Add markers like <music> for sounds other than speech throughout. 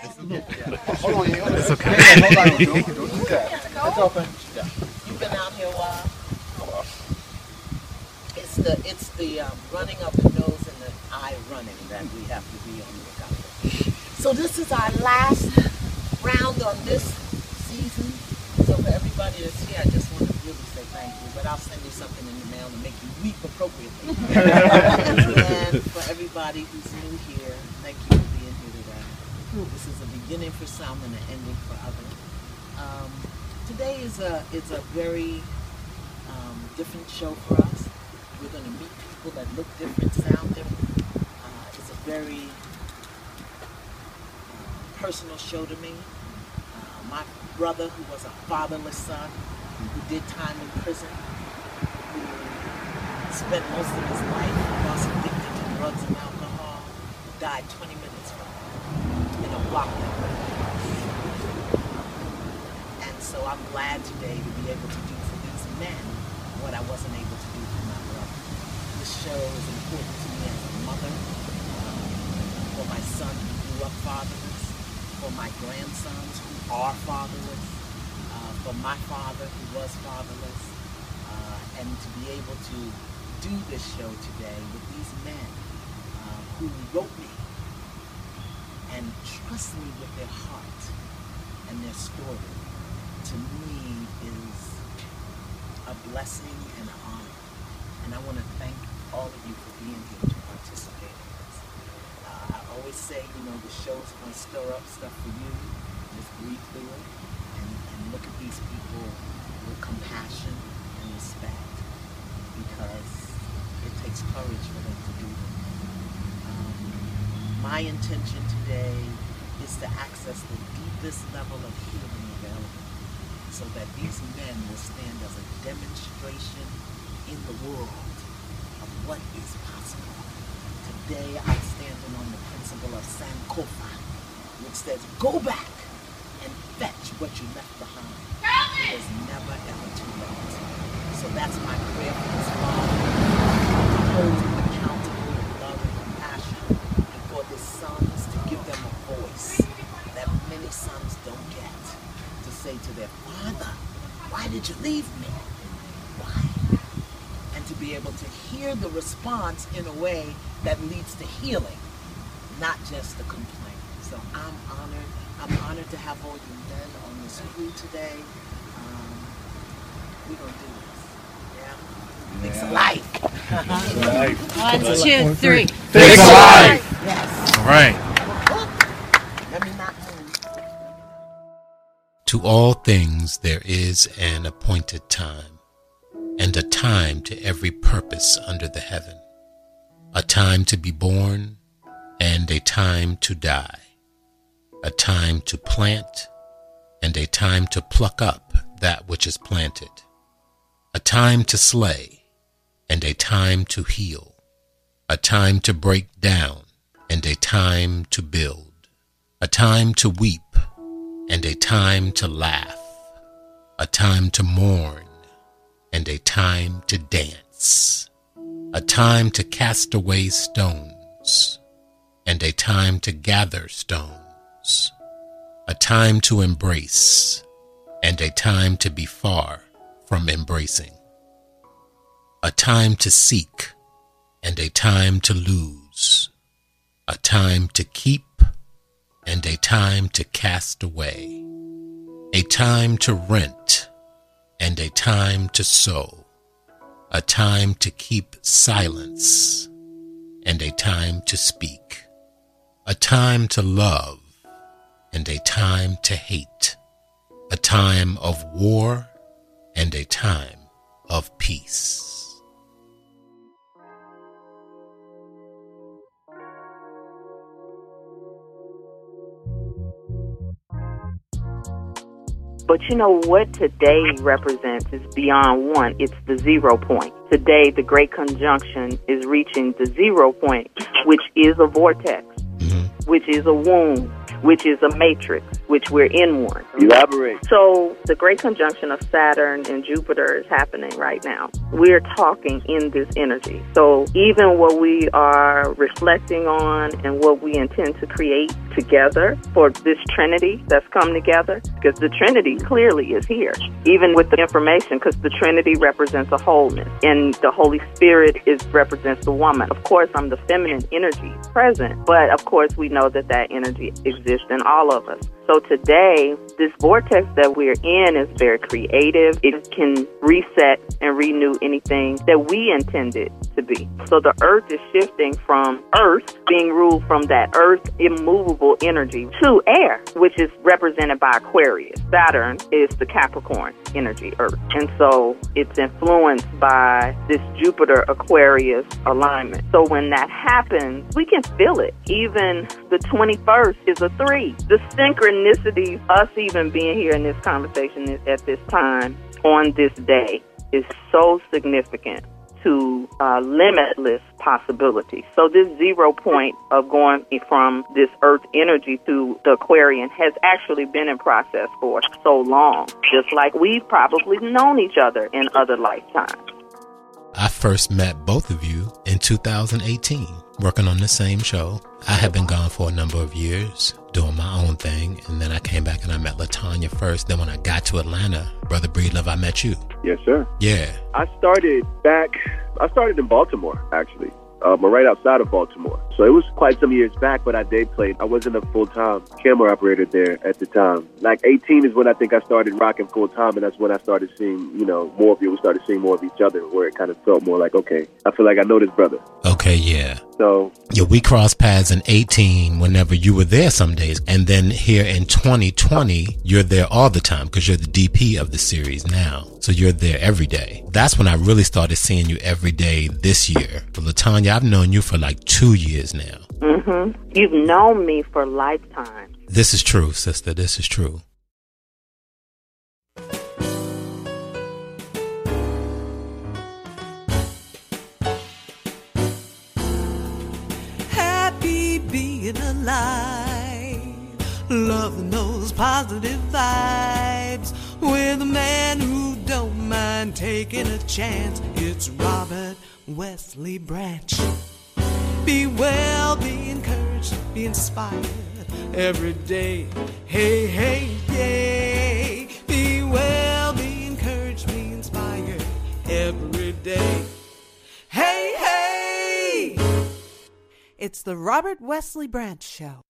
It's okay. Hold on, don't don't do that. That's open. Yeah. You've been out here a while. It's the it's the um, running of the nose and the eye running that we have to be on the lookout for. So this is our last round on this season. So for everybody that's here, I just want to really say thank you. But I'll send you something in the mail to make you weep appropriately. <laughs> and for everybody who's new here, thank you for being here today. This is a beginning for some and an ending for others. Um, today is a is a very um, different show for us. We're going to meet people that look different, sound different. Uh, it's a very uh, personal show to me. Uh, my brother, who was a fatherless son, who did time in prison, who spent most of his life was addicted to drugs and alcohol, died 20 minutes from And so I'm glad today to be able to do for these men what I wasn't able to do for my brother. This show is important to me as a mother, um, for my son who grew up fatherless, for my grandsons who are fatherless, uh, for my father who was fatherless, uh, and to be able to do this show today with these men uh, who wrote me and trust me with their heart and their story to me is a blessing and an honor. And I want to thank all of you for being here to participate in this. Uh, I always say, you know, the show's going to stir up stuff for you. Just breathe through it and, and look at these people with compassion and respect because it takes courage for them to do my intention today is to access the deepest level of healing available so that these men will stand as a demonstration in the world of what is possible. Today I'm standing on the principle of Sankofa, which says go back and fetch what you left behind. It is never ever too late. So that's my prayer for this father, to hold him accountable in love and compassion, and for his sons to give them a voice that many sons don't get to say to their father, why did you leave me? Why? And to be able to hear the response in a way that leads to healing, not just the complaint. So I'm honored. I'm honored to have all you men on this crew today. Um, we're going to do this. Yeah? Fix a life. One, two, three. Fix life. Yes. All right. Let me not move. To all things there is an appointed time, and a time to every purpose under the heaven, a time to be born, and a time to die, a time to plant, and a time to pluck up that which is planted, a time to slay, and a time to heal, a time to break down, and a time to build, a time to weep, and a time to laugh, a time to mourn, and a time to dance, a time to cast away stones, and a time to gather stones, a time to embrace, and a time to be far from embracing, a time to seek, and a time to lose, a time to keep, and a time to cast away, a time to rent, and a time to sow, a time to keep silence, and a time to speak, a time to love, and a time to hate, a time of war, and a time of peace. But you know what today represents is beyond one. It's the zero point. Today, the great conjunction is reaching the zero point, which is a vortex, mm-hmm. which is a womb, which is a matrix, which we're in one. Elaborate. So the great conjunction of Saturn and Jupiter is happening right now. We're talking in this energy. So even what we are reflecting on and what we intend to create together for this Trinity that's come together, because the Trinity clearly is here, even with the information, because the Trinity represents a wholeness, and the Holy Spirit is represents the woman. Of course, I'm the feminine energy present, but of course, we know that that energy exists in all of us. So today, this vortex that we're in is very creative. It can reset and renew anything that we intended to be. So the earth is shifting from earth being ruled from that earth immovable energy to air, which is represented by Aquarius. Saturn is the Capricorn energy, earth. And so it's influenced by this Jupiter Aquarius alignment. So when that happens, we can feel it. Even the 21st is a three. The synchronicity us even being here in this conversation at this time on this day is so significant to uh, limitless possibility. So this zero point of going from this earth energy to the Aquarian has actually been in process for so long, just like we've probably known each other in other lifetimes. I first met both of you in 2018, working on the same show. I had been gone for a number of years, doing my own thing, and then I came back and I met Latanya first. Then when I got to Atlanta, Brother Breedlove, I met you. Yes, sir. Yeah. I started back, I started in Baltimore, actually um, right outside of Baltimore. So it was quite some years back, but I did play. I wasn't a full time camera operator there at the time. Like 18 is when I think I started rocking full time, and that's when I started seeing, you know, more of you. We started seeing more of each other, where it kind of felt more like, okay, I feel like I know this brother. Okay, yeah. So yeah, we crossed paths in 18 whenever you were there some days, and then here in 2020, you're there all the time because you're the DP of the series now. So you're there every day. That's when I really started seeing you every day this year. But Latanya, I've known you for like two years now. Mm-hmm. You've known me for lifetime. This is true, sister. This is true. Alive. Love knows positive vibes with a man who don't mind taking a chance. It's Robert Wesley Branch. Be well, be encouraged, be inspired every day. Hey, hey, yay. Be well, be encouraged, be inspired every day. Hey, hey. It's the Robert Wesley Branch Show.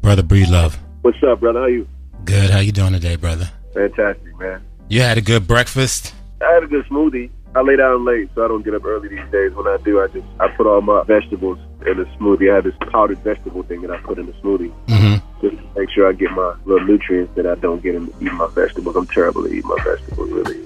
Brother Breedlove. What's up, brother? How you? Good. How you doing today, brother? Fantastic, man. You had a good breakfast? I had a good smoothie. I lay down late, so I don't get up early these days. When I do, I just I put all my vegetables in the smoothie. I have this powdered vegetable thing that I put in the smoothie. Mm-hmm. Just to make sure I get my little nutrients that I don't get in eating my vegetables. I'm terrible at eating my vegetables, really.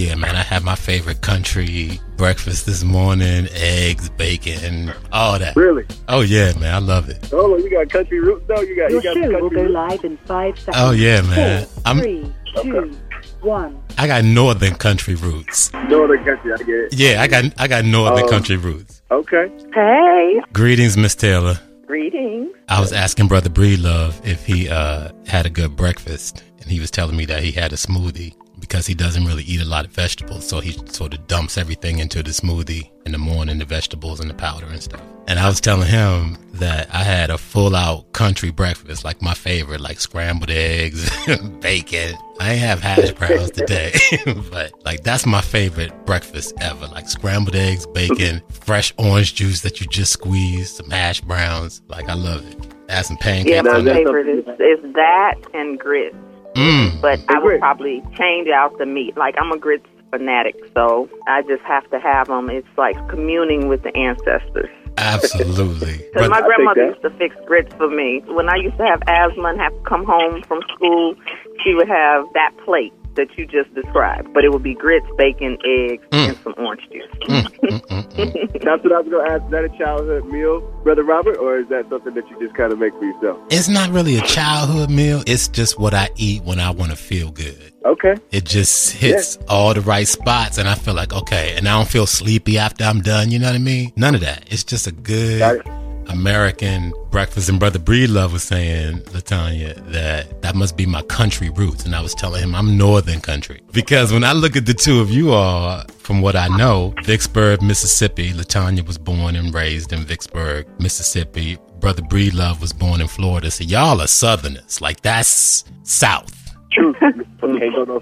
Yeah, man, I had my favorite country breakfast this morning: eggs, bacon, all that. Really? Oh yeah, man, I love it. Oh, you got country roots though. You got Your you got show will go roots? live in five seconds. Oh yeah, man. Four, I'm three, two, one. I got northern country roots. Northern country. I get it. Yeah, I got I got northern Um, country roots. Okay. Hey, Greetings, Miss Taylor. greetings. I was asking Brother Breedlove if he uh, had a good breakfast, and he was telling me that he had a smoothie because he doesn't really eat a lot of vegetables, so he sort of dumps everything into the smoothie in the morning, the vegetables and the powder and stuff. And I was telling him that I had a full out country breakfast, like my favorite, like scrambled eggs, <laughs> bacon. I ain't have hash browns today, <laughs> but like that's my favorite breakfast ever. Like scrambled eggs, bacon, fresh orange juice that you just squeeze, some hash browns. Like I love it. Add some pancakes. Yeah, my favorite is, is that and grits. Mm. But I would probably change out the meat. Like I'm a grits fanatic, so I just have to have them. It's like communing with the ancestors. Absolutely. <laughs> Because my grandmother used to fix grits for me. When I used to have asthma and have to come home from school, she would have that plate that you just described. But it would be grits, bacon, eggs, mm. and some orange juice. That's what I was going to ask. Is that a childhood meal, brother Robert, or is that something that you just kind of make for yourself? it's not really a childhood meal. It's just what I eat when I want to feel good. Okay. It just hits all the right spots, and I feel like okay, and I don't feel sleepy after I'm done. You know what I mean? None of that. It's just a Got good, it. American breakfast. And Brother Breedlove was saying, Latanya, that that must be my country roots. And I was telling him I'm Northern country. Because when I look at the two of you all, from what I know, Vicksburg, Mississippi, Latanya was born and raised in Vicksburg, Mississippi. Brother Breedlove was born in Florida. So y'all are Southerners. Like that's South. True. <laughs> okay, go no.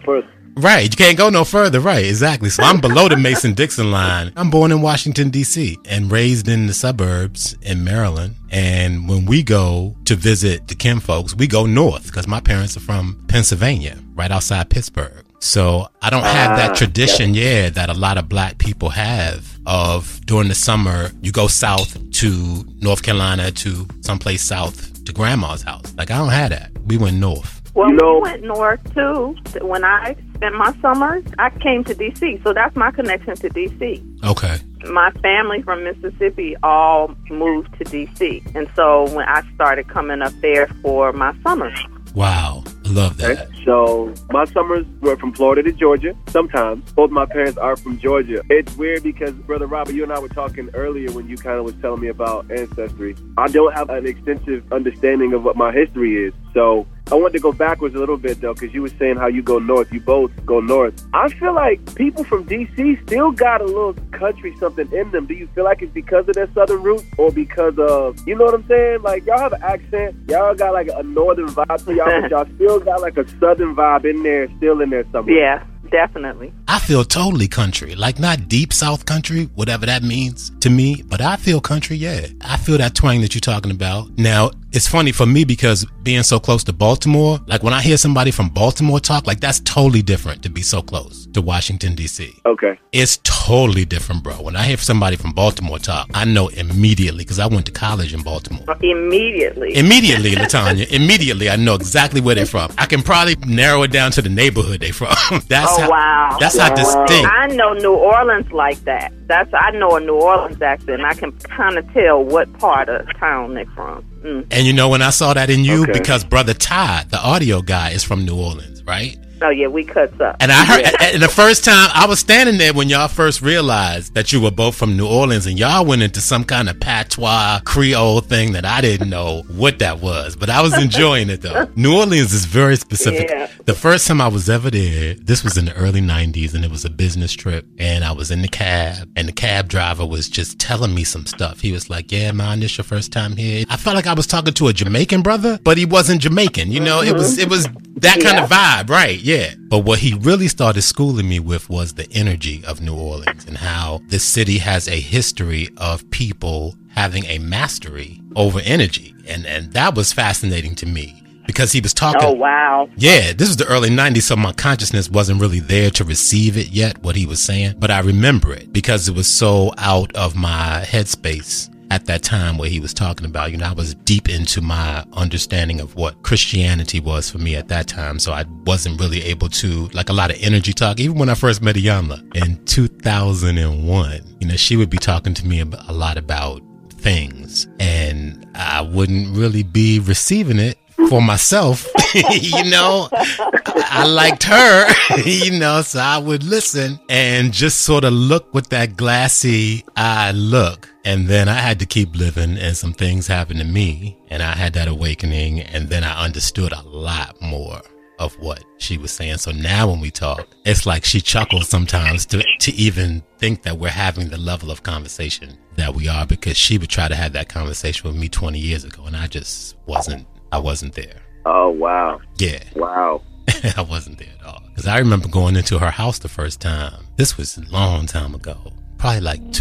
Right. You can't go no further. Right. Exactly. So I'm below the Mason Dixon line. I'm born in Washington, D.C. and raised in the suburbs in Maryland. And when we go to visit the Kim folks, we go north because my parents are from Pennsylvania, right outside Pittsburgh. So I don't have that Ah, tradition, yeah, that a lot of black people have of during the summer, you go south to North Carolina to someplace south to grandma's house. Like I don't have that. We went north. Well, You know- we went north too. When I spent my summers, I came to D.C., so that's my connection to D.C. Okay. My family from Mississippi all moved to D.C., and so when I started coming up there for my summers, Wow. Love that. Okay. So my summers were from Florida to Georgia. Sometimes both my parents are from Georgia. It's weird because brother Robert, you and I were talking earlier when you kind of was telling me about ancestry. I don't have an extensive understanding of what my history is. So I wanted to go backwards a little bit though, because you were saying how you go north. You both go north. I feel like people from DC still got a little country something in them. Do you feel like it's because of their southern roots or because of you know what I'm saying? Like y'all have an accent. Y'all got like a northern vibe to y'all, but <laughs> y'all still got like a southern vibe in there, still in there somewhere. yeah, definitely. I feel totally country, like not deep South country, whatever that means to me, but I feel country, yeah. I feel that twang that you're talking about. Now, it's funny for me because being so close to Baltimore, like when I hear somebody from Baltimore talk, like that's totally different to be so close to Washington, D.C. Okay. It's totally different, bro. When I hear somebody from Baltimore talk, I know immediately because I went to college in Baltimore. Uh, immediately. Immediately, <laughs> Latanya. immediately, I know exactly where they're from. I can probably narrow it down to the neighborhood they're from. <laughs> That's Oh, how, wow. That's how distinct. I know New Orleans like that. That's I know a New Orleans accent. I can kind of tell what part of town they're from. Mm. And you know when I saw that in you, Okay. because brother Todd, the audio guy, is from New Orleans, right? Oh yeah, we cuts up. And I heard, and the first time I was standing there when y'all first realized that you were both from New Orleans, and y'all went into some kind of patois Creole thing that I didn't know what that was, but I was enjoying it though. New Orleans is very specific. Yeah. The first time I was ever there, this was in the early '90s, and it was a business trip, and I was in the cab, and the cab driver was just telling me some stuff. He was like, "Yeah, man, this your first time here." I felt like I was talking to a Jamaican brother, but he wasn't Jamaican. You know, it was it was that kind of vibe, right? Yeah. But what he really started schooling me with was the energy of New Orleans and how this city has a history of people having a mastery over energy, and and that was fascinating to me because he was talking. Oh wow. Yeah, this was the early 90s, so my consciousness wasn't really there to receive it yet, what he was saying. But I remember it because it was so out of my headspace at that time where he was talking about. You know, I was deep into my understanding of what Christianity was for me at that time. So I wasn't really able to, like a lot of energy talk. Even when I first met Iyanla in 2001, you know, she would be talking to me a lot about things and I wouldn't really be receiving it for myself. <laughs> you know, I, I liked her, <laughs> you know, so I would listen and just sort of look with that glassy eye look. And then I had to keep living and some things happened to me and I had that awakening and then I understood a lot more of what she was saying. So now when we talk, it's like she chuckles sometimes to, to even think that we're having the level of conversation that we are because she would try to have that conversation with me 20 years ago and I just wasn't, I wasn't there. Oh wow. Yeah. Wow. <laughs> I wasn't there at all. Because I remember going into her house the first time. This was a long time ago. Probably like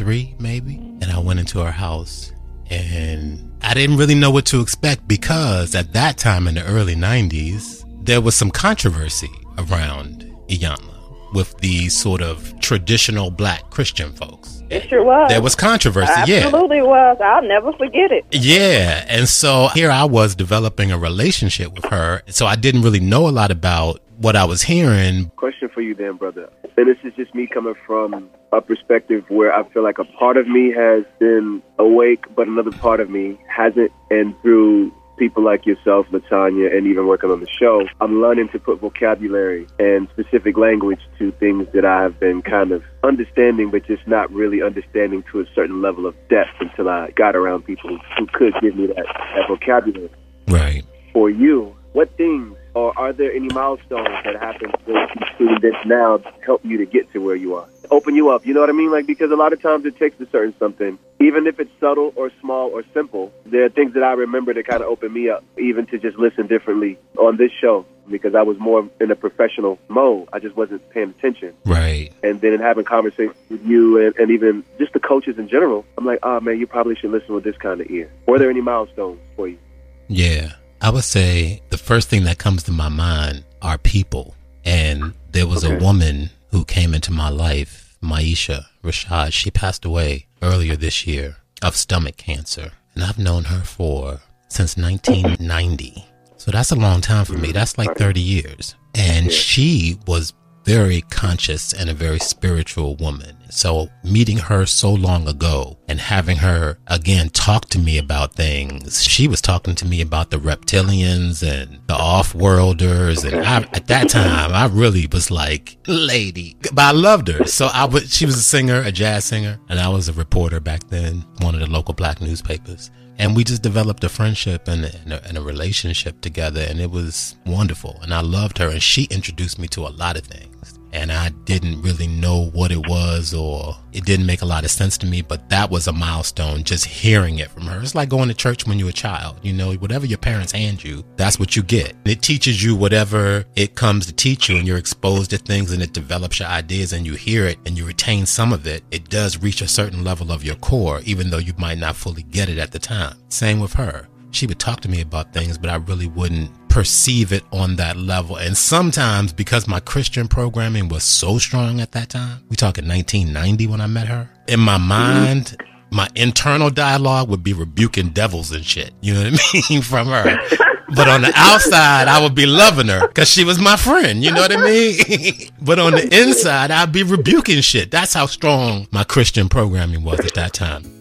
2003, maybe. And I went into her house and I didn't really know what to expect because at that time in the early 90s, there was some controversy around Iyanla with the sort of traditional black Christian folks. It sure was. There was controversy, yeah. Absolutely was. I'll never forget it. Yeah. And so here I was developing a relationship with her. So I didn't really know a lot about what I was hearing. Question for you then, brother. And this is just me coming from a perspective where I feel like a part of me has been awake, but another part of me hasn't. And through people like yourself, Latanya, and even working on the show, I'm learning to put vocabulary and specific language to things that I have been kind of understanding, but just not really understanding to a certain level of depth until I got around people who could give me that, that vocabulary. Right. For you, what things or are there any milestones that happen between this now to help you to get to where you are? Open you up, you know what I mean? Like, because a lot of times it takes a certain something, even if it's subtle or small or simple, there are things that I remember that kind of open me up, even to just listen differently on this show because I was more in a professional mode. I just wasn't paying attention. Right. And then in having conversations with you and, and even just the coaches in general, I'm like, oh man, you probably should listen with this kind of ear. Were there any milestones for you? Yeah. I would say the first thing that comes to my mind are people. And there was okay. a woman who came into my life, Maisha Rashad. She passed away earlier this year of stomach cancer. And I've known her for since 1990. So that's a long time for me. Mm-hmm. That's like 30 years. And she was very conscious and a very spiritual woman. So meeting her so long ago and having her again talk to me about things, she was talking to me about the reptilians and the off-worlders. And I, at that time, I really was like, lady, but I loved her. So I would, she was a singer, a jazz singer, and I was a reporter back then, one of the local black newspapers and we just developed a friendship and, a, and, a, relationship together and it was wonderful and i loved her and she introduced me to a lot of things and I didn't really know what it was or it didn't make a lot of sense to me, but that was a milestone just hearing it from her. It's like going to church when you're a child. You know, whatever your parents hand you, that's what you get. It teaches you whatever it comes to teach you and you're exposed to things and it develops your ideas and you hear it and you retain some of it. It does reach a certain level of your core, even though you might not fully get it at the time. Same with her she would talk to me about things, but I really wouldn't perceive it on that level. And sometimes because my Christian programming was so strong at that time, we talk in 1990 when I met her, in my mind, my internal dialogue would be rebuking devils and shit. You know what I <laughs> mean? From her. But on the outside, I would be loving her because she was my friend. You know what I mean? <laughs> but on the inside, I'd be rebuking shit. That's how strong my Christian programming was at that time.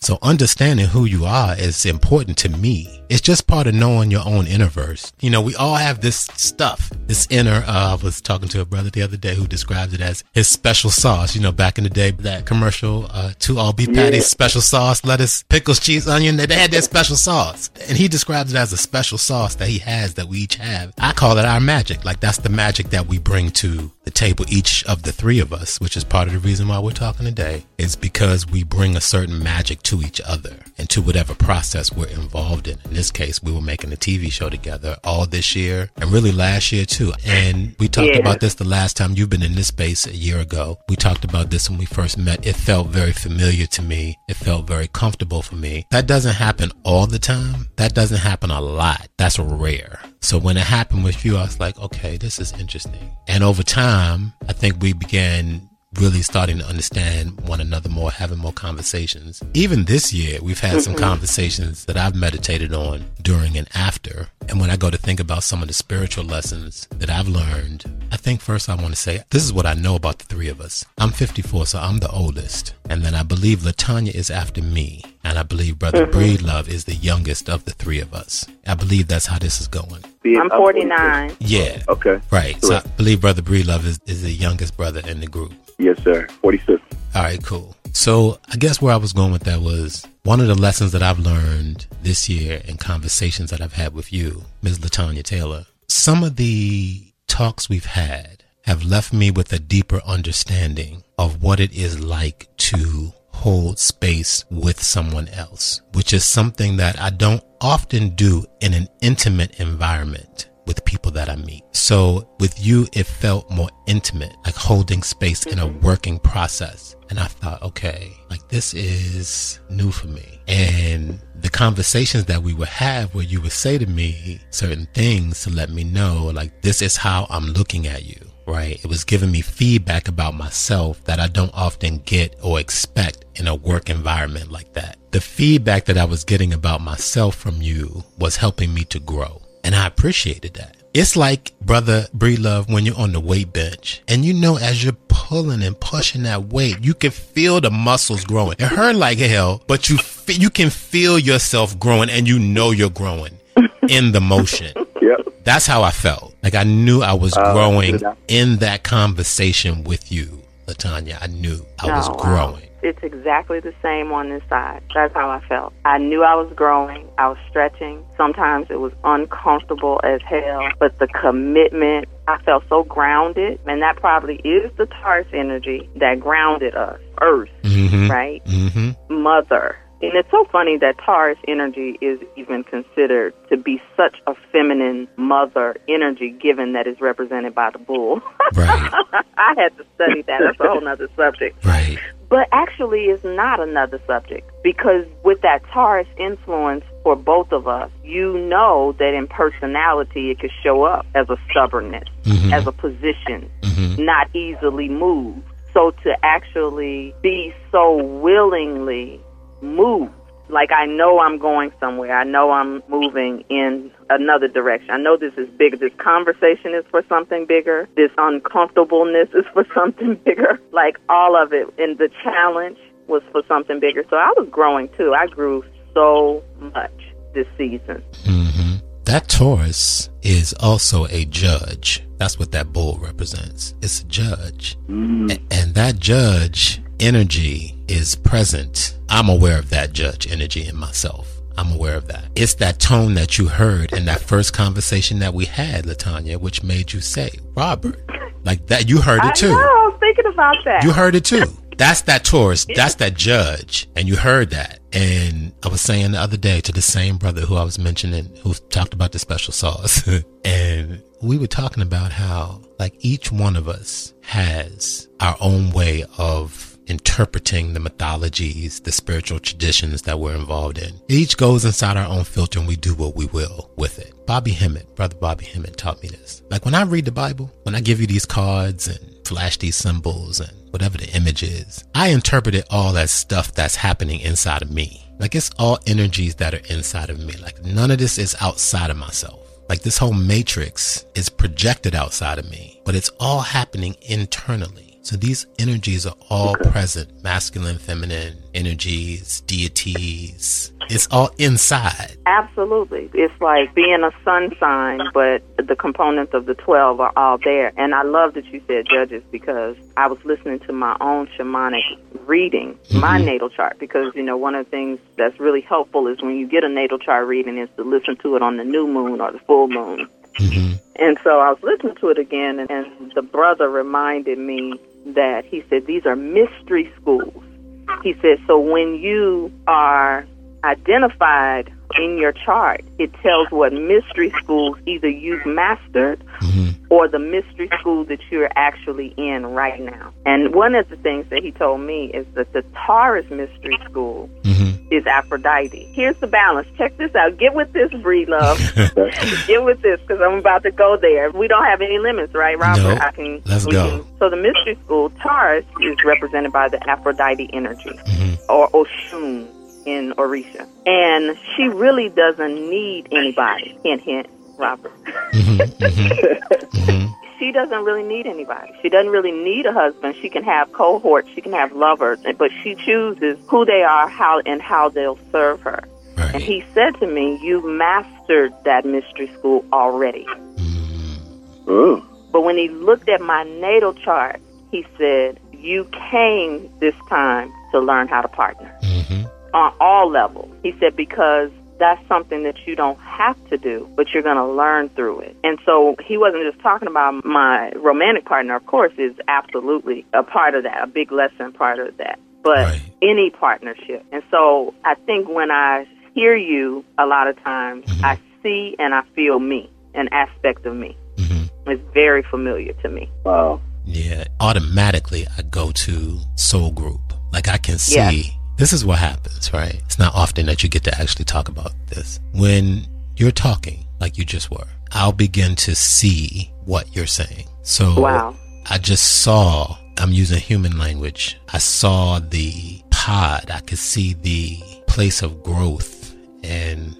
So understanding who you are is important to me. It's just part of knowing your own inner verse. You know, we all have this stuff, this inner, uh, I was talking to a brother the other day who described it as his special sauce. You know, back in the day, that commercial, uh, two all beef patties, yeah. special sauce, lettuce, pickles, cheese, onion, they had their special sauce. And he describes it as a special sauce that he has that we each have. I call it our magic. Like that's the magic that we bring to the table, each of the three of us, which is part of the reason why we're talking today, is because we bring a certain magic to each other and to whatever process we're involved in. In this case, we were making a TV show together all this year and really last year too. And we talked yeah. about this the last time you've been in this space a year ago. We talked about this when we first met. It felt very familiar to me. It felt very comfortable for me. That doesn't happen all the time. That doesn't happen a lot. That's rare. So when it happened with you, I was like, okay, this is interesting. And over time, I think we began really starting to understand one another more, having more conversations. Even this year, we've had some conversations that I've meditated on during and after. And when I go to think about some of the spiritual lessons that I've learned, I think first I want to say this is what I know about the three of us. I'm 54, so I'm the oldest. And then I believe Latanya is after me. And I believe Brother mm-hmm. Breedlove is the youngest of the three of us. I believe that's how this is going. I'm 49. Yeah. Okay. Right. So I believe Brother Breedlove is, is the youngest brother in the group. Yes, sir. 46. All right, cool. So I guess where I was going with that was one of the lessons that I've learned this year in conversations that I've had with you, Ms. Latanya Taylor. Some of the talks we've had have left me with a deeper understanding of what it is like to hold space with someone else, which is something that I don't often do in an intimate environment with people that I meet. So with you, it felt more intimate, like holding space in a mm-hmm. working process. And I thought, okay, like this is new for me. And the conversations that we would have where you would say to me certain things to let me know, like, this is how I'm looking at you right? It was giving me feedback about myself that I don't often get or expect in a work environment like that. The feedback that I was getting about myself from you was helping me to grow. And I appreciated that. It's like, brother Breedlove, when you're on the weight bench and you know, as you're pulling and pushing that weight, you can feel the muscles growing. It hurt like hell, but you, you can feel yourself growing and you know you're growing <laughs> in the motion. Yep. That's how I felt. Like I knew I was Uh, growing yeah. in that conversation with you, Latanya. I knew I was growing. wow. It's exactly the same on this side. That's how I felt. I knew I was growing. I was stretching. Sometimes it was uncomfortable as hell, but the commitment, I felt so grounded. And that probably is the Taurus energy that grounded us. Earth, Mm-hmm. right? Mm-hmm. Mother. And it's so funny that Taurus energy is even considered to be such a feminine mother energy, given that it's represented by the bull. <laughs> Right. I had to study that. That's a whole other subject. Right. But actually, it's not another subject because with that Taurus influence for both of us, you know that in personality it could show up as a stubbornness, Mhm. as a position, Mhm. not easily moved. So to actually be so willingly moved, like I know I'm going somewhere, I know I'm moving in another direction. I know this is bigger. This conversation is for something bigger. This uncomfortableness is for <laughs> something bigger. Like all of it, and the challenge was for something bigger. So I was growing too. I grew so much this season. hmm That Taurus is also a judge. That's what that bull represents. It's a judge. A- And that judge energy is present. I'm aware of that judge energy in myself. I'm aware of that. It's that tone that you heard in that first conversation that we had, Latanya, which made you say, Robert. Like that, you heard it too. I, know. I was thinking about that. You heard it too. That's that Taurus. That's that judge. And you heard that. And I was saying the other day to the same brother who I was mentioning, who talked about the special sauce. <laughs> and we were talking about how, like, each one of us has our own way of interpreting the mythologies, the spiritual traditions that we're involved in. It each goes inside our own filter and we do what we will with it. Bobby Hemmitt, brother Bobby Hemmitt taught me this. Like when I read the Bible, when I give you these cards and flash these symbols and whatever the image is, I interpret it all as stuff that's happening inside of me. Like it's all energies that are inside of me. Like none of this is outside of myself. Like this whole matrix is projected outside of me, but it's all happening internally. So these energies are all present masculine, feminine energies, deities. It's all inside. Absolutely. It's like being a sun sign, but the components of the 12 are all there. And I love that you said judges because I was listening to my own shamanic reading, my natal chart, because, you know, one of the things that's really helpful is when you get a natal chart reading is to listen to it on the new moon or the full moon. hmm And so I was listening to it again, and, and the brother reminded me that he said these are mystery schools. He said, so when you are identified in your chart, it tells what mystery schools either you've mastered hmm or the mystery school that you're actually in right now. And one of the things that he told me is that the Taurus mystery school hmm is Aphrodite. Here's the balance. Check this out. Get with this, Breedlove. <laughs> Get with this because I'm about to go there. We don't have any limits, right, Robert? No. I can. Let's go. Can, so the mystery school, Taurus, is represented by the Aphrodite energy hmm or Oshun in Orisha, and she really doesn't need anybody. Hint, hint, Robert. hmm hmm hmm She doesn't really need anybody. She doesn't really need a husband. She can have cohorts. She can have lovers, but she chooses who they are, how and how they'll serve her. And he said to me, You've mastered that mystery school already. Mm. Oh. But when he looked at my natal chart, he said, You came this time to learn how to partner hmm on all levels. He said, Because that's something that you don't have to do, but you're going to learn through it. And so he wasn't just talking about my romantic partner, of course, is absolutely a part of that, a big lesson part of that. But Right. any partnership. And so I think when I hear you a lot of times, I see and I feel me, an aspect of me. hmm It's very familiar to me. Wow. Yeah, automatically I go to soul group. Like I can see Yeah. This is what happens, right? It's not often that you get to actually talk about this. When you're talking like you just were, I'll begin to see what you're saying. So Wow. I just saw, I'm using human language. I saw the pod. I could see the place of growth and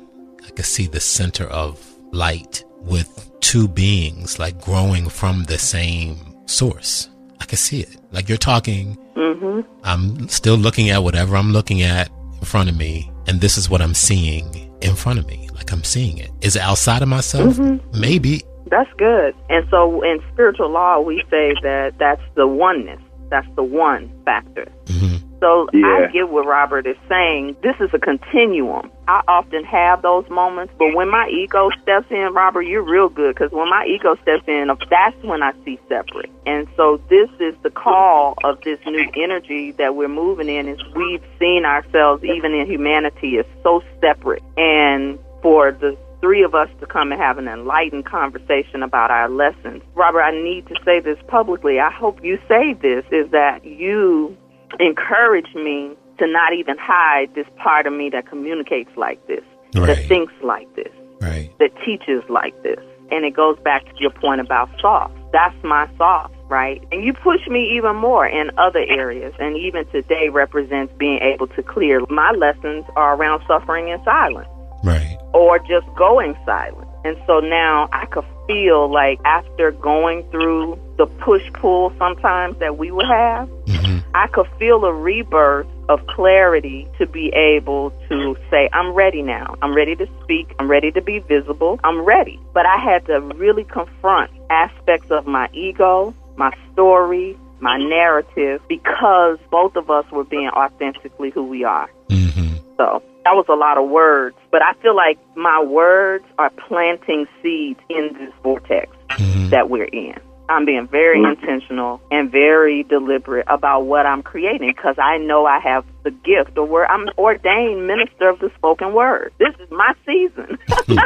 I could see the center of light with two beings like growing from the same source. I could see it. Like you're talking, hmm I'm still looking at whatever I'm looking at in front of me, and this is what I'm seeing in front of me. Like I'm seeing it. Is it outside of myself? Maybe. That's good. And so in spiritual law, we say that that's the oneness. That's the one factor. hmm So Yeah. I get what Robert is saying. This is a continuum. I often have those moments, but when my ego steps in, Robert, you're real good because when my ego steps in, that's when I see separate. And so this is the call of this new energy that we're moving in. Is we've seen ourselves, even in humanity, as so separate, and for the three of us to come and have an enlightened conversation about our lessons. Robert, I need to say this publicly. I hope you say this is that you encourage me to not even hide this part of me that communicates like this, that thinks like this, Right. that teaches like this. And it goes back to your point about soft. That's my soft, right? And you push me even more in other areas. And even today represents being able to clear. My lessons are around suffering in silence Right. or just going silent. And so now I could feel like after going through the push pull sometimes that we would have, hmm I could feel a rebirth of clarity to be able to say, I'm ready now. I'm ready to speak. I'm ready to be visible. I'm ready. But I had to really confront aspects of my ego, my story, my narrative, because both of us were being authentically who we are. hmm So that was a lot of words, but I feel like my words are planting seeds in this vortex hmm that we're in. I'm being very intentional and very deliberate about what I'm creating because I know I have the gift or where I'm ordained minister of the spoken word. This is my season. <laughs>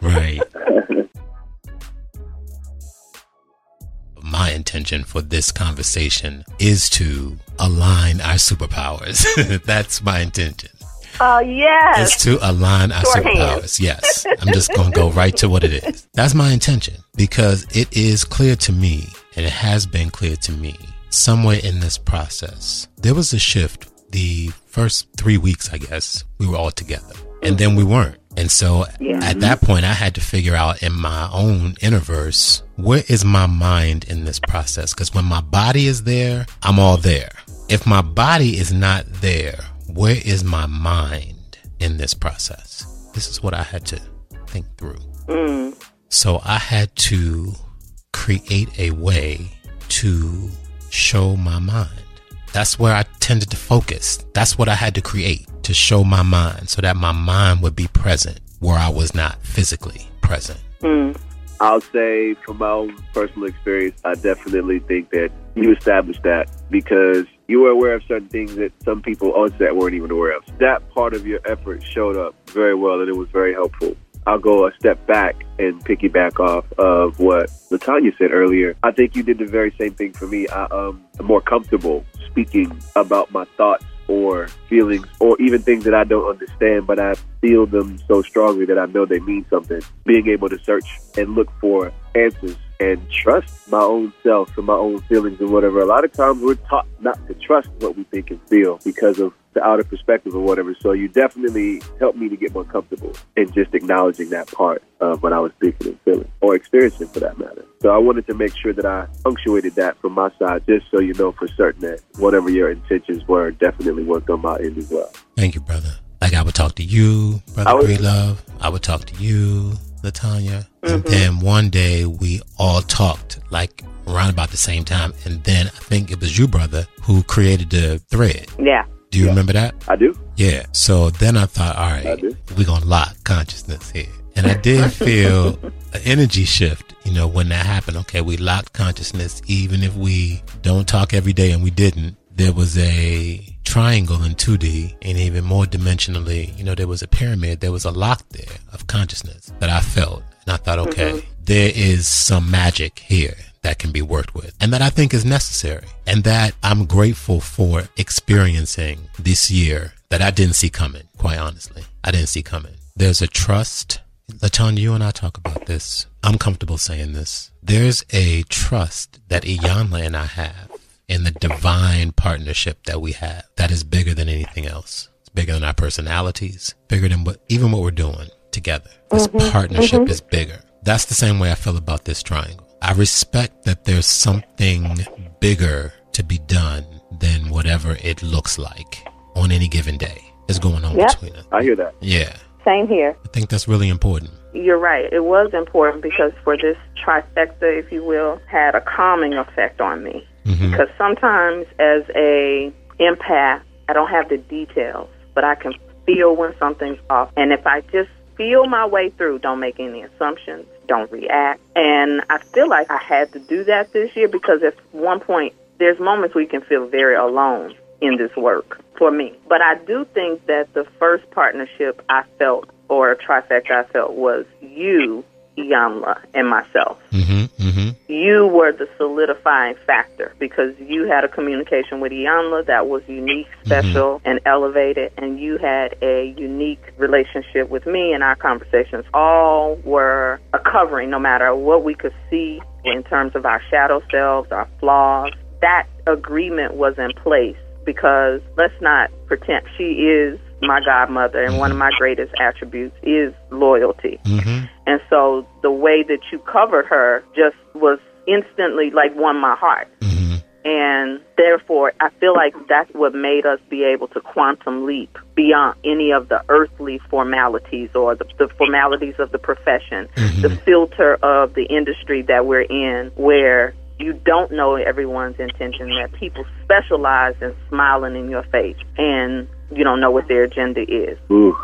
Right. <laughs> My intention for this conversation is to align our superpowers. <laughs> That's my intention. Oh, yes. It's to align our Shorthand. superpowers. Yes. I'm just going to go right to what it is. That's my intention because it is clear to me and it has been clear to me somewhere in this process. There was a shift the first three weeks, I guess, we were all together and then we weren't. And so Yeah. at that point, I had to figure out in my own universe, where is my mind in this process? Because when my body is there, I'm all there. If my body is not there, where is my mind in this process? This is what I had to think through. Mm, So I had to create a way to show my mind. That's where I tended to focus. That's what I had to create to show my mind so that my mind would be present where I was not physically present. mm, I'll say from my own personal experience, I definitely think that you established that because you were aware of certain things that some people on set weren't even aware of. That part of your effort showed up very well and it was very helpful. I'll go a step back and piggyback off of what Latanya said earlier. I think you did the very same thing for me. I um, am more comfortable speaking about my thoughts or feelings or even things that I don't understand, but I feel them so strongly that I know they mean something. Being able to search and look for answers and trust my own self and my own feelings and whatever. A lot of times we're taught not to trust what we think and feel because of the outer perspective or whatever. So you definitely helped me to get more comfortable in just acknowledging that part uh, of what I was thinking and feeling or experiencing for that matter. So I wanted to make sure that I punctuated that from my side just so you know for certain that whatever your intentions were definitely worked on my end as well. Thank you, brother. Like I would talk to you, brother I would- Breedlove. I would talk to you, Latanya. And then one day we all talked like around about the same time. And then I think it was you, brother, who created the thread. yeah. Do you remember that? I do. Yeah. So then I thought, all right, we're going to lock consciousness here. And I did <laughs> feel an energy shift, you know, when that happened. Okay, we locked consciousness, even if we don't talk every day, and we didn't. There was a triangle in 2D, and even more dimensionally, you know, there was a pyramid. There was a lock there of consciousness that I felt. And I thought, okay, mm-hmm. there is some magic here that can be worked with and that I think is necessary and that I'm grateful for experiencing this year that I didn't see coming, quite honestly. I didn't see coming. There's a trust. Latanya, you and I talk about this. I'm comfortable saying this. There's a trust that Iyanla and I have in the divine partnership that we have that is bigger than anything else. It's bigger than our personalities, bigger than what, even what we're doing together. This mm-hmm. partnership mm-hmm. is bigger. That's the same way I feel about this triangle. I respect that there's something bigger to be done than whatever it looks like on any given day is going on yep. between us. I hear that. Yeah. Same here. I think that's really important. You're right. It was important because for this trifecta, if you will, had a calming effect on me. Mm-hmm. Because sometimes as a empath, I don't have the details, but I can feel when something's off. And if I just feel my way through, don't make any assumptions, don't react. And I feel like I had to do that this year because at one point, there's moments you can feel very alone in this work for me. But I do think that the first partnership I felt, or a trifecta I felt, was you, Iyanla, and myself. Mm-hmm, mm-hmm. You were the solidifying factor because you had a communication with Iyanla that was unique, mm-hmm. special, mm-hmm. and elevated, and you had a unique relationship with me, and our conversations all were a covering no matter what we could see in terms of our shadow selves, our flaws. That agreement was in place because let's not pretend she is my godmother and mm-hmm. one of my greatest attributes is loyalty. Mm-hmm. And so the way that you covered her just was instantly like won my heart. Mm-hmm. And therefore, I feel like that's what made us be able to quantum leap beyond any of the earthly formalities or the, the formalities of the profession, mm-hmm. the filter of the industry that we're in, where you don't know everyone's intention, that people specialize in smiling in your face and you don't know what their agenda is. Ooh.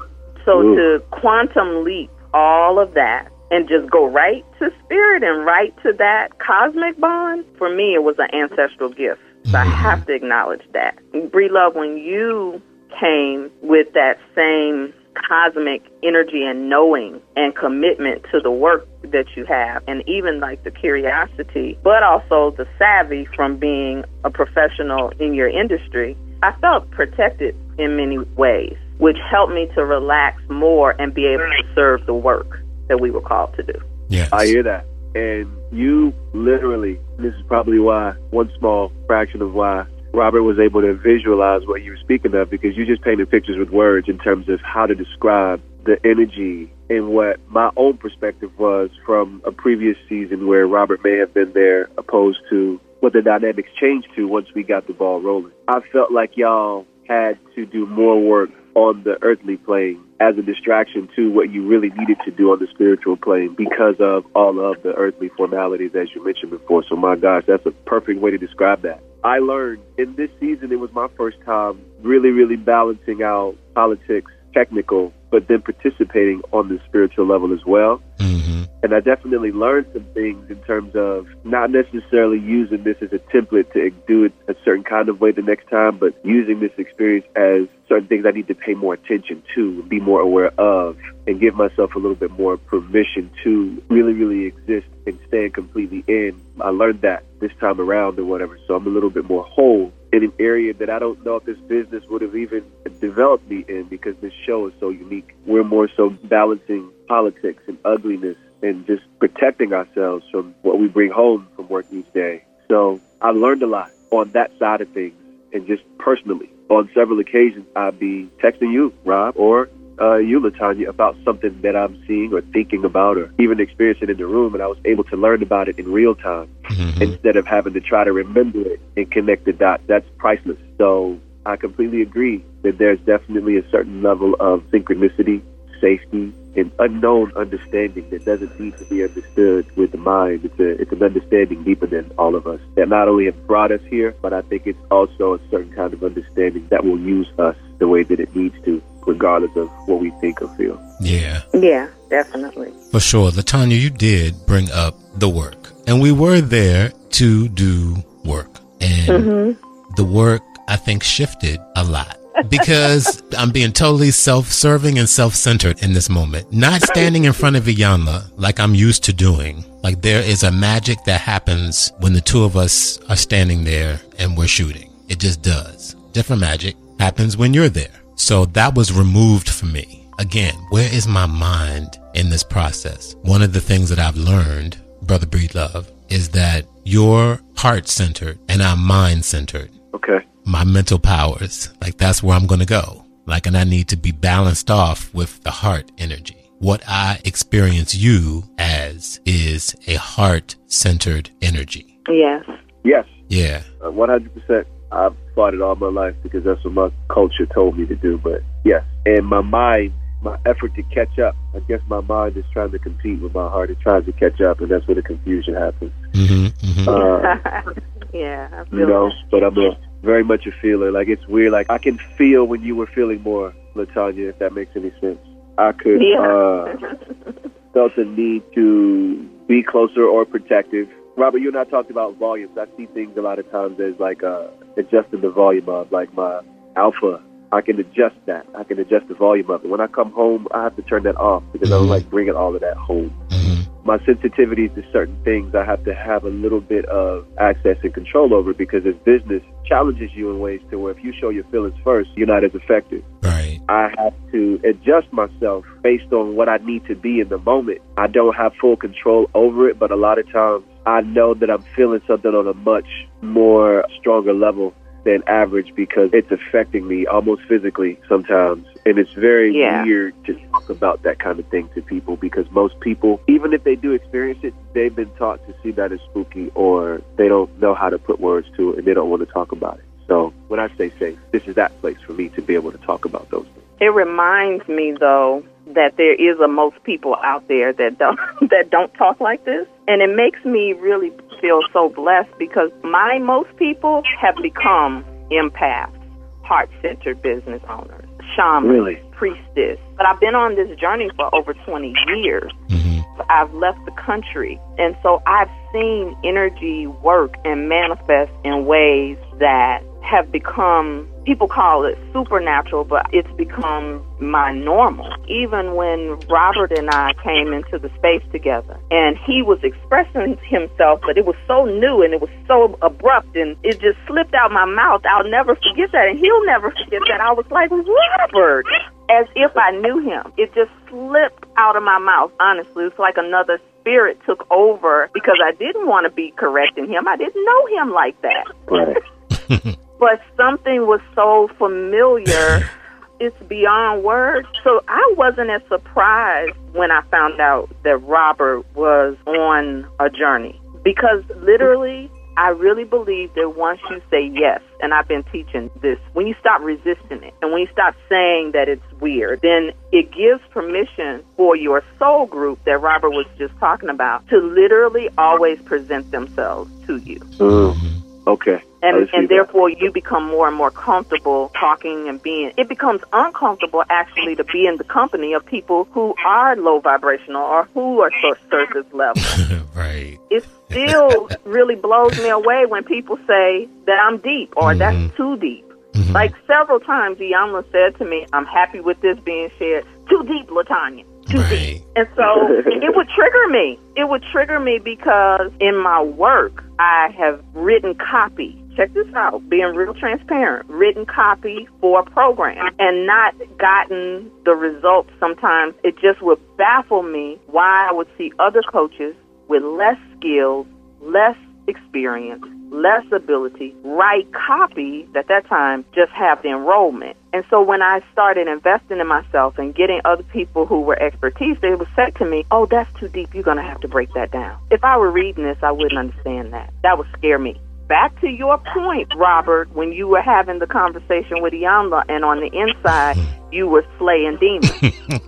So Ooh. to quantum leap all of that and just go right to spirit and right to that cosmic bond, for me, it was an ancestral gift. So I have to acknowledge that. Breedlove, when you came with that same cosmic energy and knowing and commitment to the work that you have and even like the curiosity but also the savvy from being a professional in your industry i felt protected in many ways which helped me to relax more and be able to serve the work that we were called to do. Yes. I hear that. And you literally this is probably why one small fraction of why Robert was able to visualize what you were speaking of because you just painted pictures with words in terms of how to describe the energy and what my own perspective was from a previous season where Robert may have been there opposed to what the dynamics changed to once we got the ball rolling. I felt like y'all had to do more work on the earthly plane as a distraction to what you really needed to do on the spiritual plane because of all of the earthly formalities as you mentioned before. So my gosh, that's a perfect way to describe that. I learned in this season, it was my first time really, really balancing out politics, technical, but then participating on the spiritual level as well. Mm-hmm. And I definitely learned some things in terms of not necessarily using this as a template to do it a certain kind of way the next time, but using this experience as certain things I need to pay more attention to, be more aware of, and give myself a little bit more permission to really, really exist and stand completely in. I learned that this time around or whatever, so I'm a little bit more whole in an area that I don't know if this business would have even developed me in because this show is so unique. We're more so balancing politics and ugliness and just protecting ourselves from what we bring home from work each day. So I learned a lot on that side of things and just personally. On several occasions, I'd be texting you, Rob, or uh, you, Latanya, about something that I'm seeing or thinking about or even experiencing in the room, and I was able to learn about it in real time mm-hmm. instead of having to try to remember it and connect the dots. That's priceless. So I completely agree that there's definitely a certain level of synchronicity, safety, and unknown understanding that doesn't need to be understood with the mind. It's a it's an understanding deeper than all of us that not only have brought us here, but I think it's also a certain kind of understanding that will use us the way that it needs to, regardless of what we think or feel. Yeah. Yeah, definitely. For sure. Latanya, you did bring up the work. And we were there to do work. And mm-hmm. the work I think shifted a lot because <laughs> I'm being totally self-serving and self-centered in this moment. Not standing in front of Iyanla like I'm used to doing. Like there is a magic that happens when the two of us are standing there and we're shooting. It just does. Different magic happens when you're there. So that was removed from me. Again, where is my mind in this process? One of the things that I've learned, Brother Breedlove, is that you're heart centered and I'm mind centered. Okay my mental powers. Like that's where I'm going to go. Like, and I need to be balanced off with the heart energy. what I experience you as is a heart centered energy. Yes. Yes, Yeah. uh, 100%. I've fought it all my life because that's what my culture told me to do. But yes, and my mind, my effort to catch up. I guess my mind is trying to compete with my heart. It tries to catch up, and that's where the confusion happens. hmm hmm Uh, <laughs> yeah, you know, that. but I'm a, very much a feeler. Like it's weird. Like I can feel when you were feeling more, Latanya, if that makes any sense. I could Yeah. uh, <laughs> felt the need to be closer or protective. Robert, you and I talked about volumes. I see things a lot of times as like uh, adjusting the volume of like my alpha. I can adjust that. I can adjust the volume of it. When I come home, I have to turn that off because I don't like bringing all of that home hmm my sensitivities to certain things I have to have a little bit of access and control over because as business challenges you in ways to where if you show your feelings first, you're not as effective. Right. I have to adjust myself based on what I need to be in the moment. I don't have full control over it, but a lot of times I know that I'm feeling something on a much more stronger level than average because it's affecting me almost physically sometimes. And it's very Yeah. weird to talk about that kind of thing to people because most people, even if they do experience it, they've been taught to see that as spooky or they don't know how to put words to it and they don't want to talk about it. So when I say safe, this is that place for me to be able to talk about those things. It reminds me though that there is a most people out there that don't <laughs> that don't talk like this. And it makes me really feel so blessed because my most people have become empaths, heart centered business owners, shamans, Really? priestess. But I've been on this journey for over twenty years. hmm I've left the country. And so I've seen energy work and manifest in ways that have become, people call it supernatural, but it's become my normal. Even when Robert and I came into the space together and he was expressing himself, but it was so new and it was so abrupt and it just slipped out my mouth. I'll never forget that. And he'll never forget that. I was like, Robert, as if I knew him. It just slipped out of my mouth, honestly. It's like another spirit took over because I didn't want to be correcting him. I didn't know him like that. Right. <laughs> But something was so familiar, <laughs> it's beyond words. So I wasn't as surprised when I found out that Robert was on a journey because literally, I really believe that once you say yes, and I've been teaching this, when you stop resisting it and when you stop saying that it's weird, then it gives permission for your soul group that Robert was just talking about to literally always present themselves to you Mm. Okay. And and that. therefore you become more and more comfortable talking and being it becomes uncomfortable actually to be in the company of people who are low vibrational or who are sur- surface level <laughs> right. it still really blows me away when people say that i'm deep or Mhm. that's too deep Mhm. like several times Iyanla said to me i'm happy with this being shared too deep latanya deep right. and so it would trigger me. It would trigger me because in my work, I have written copy. Check this out, being real transparent, written copy for a program and not gotten the results sometimes. It just would baffle me why I would see other coaches with less skills, less experience, less ability, write copy at that time, just have the enrollment. And so when I started investing in myself and getting other people who were expertise, they would say to me, Oh, that's too deep. You're going to have to break that down. If I were reading this, I wouldn't understand that. That would scare me. Back to your point, Robert, when you were having the conversation with Iyanla and on the inside, you were slaying demons.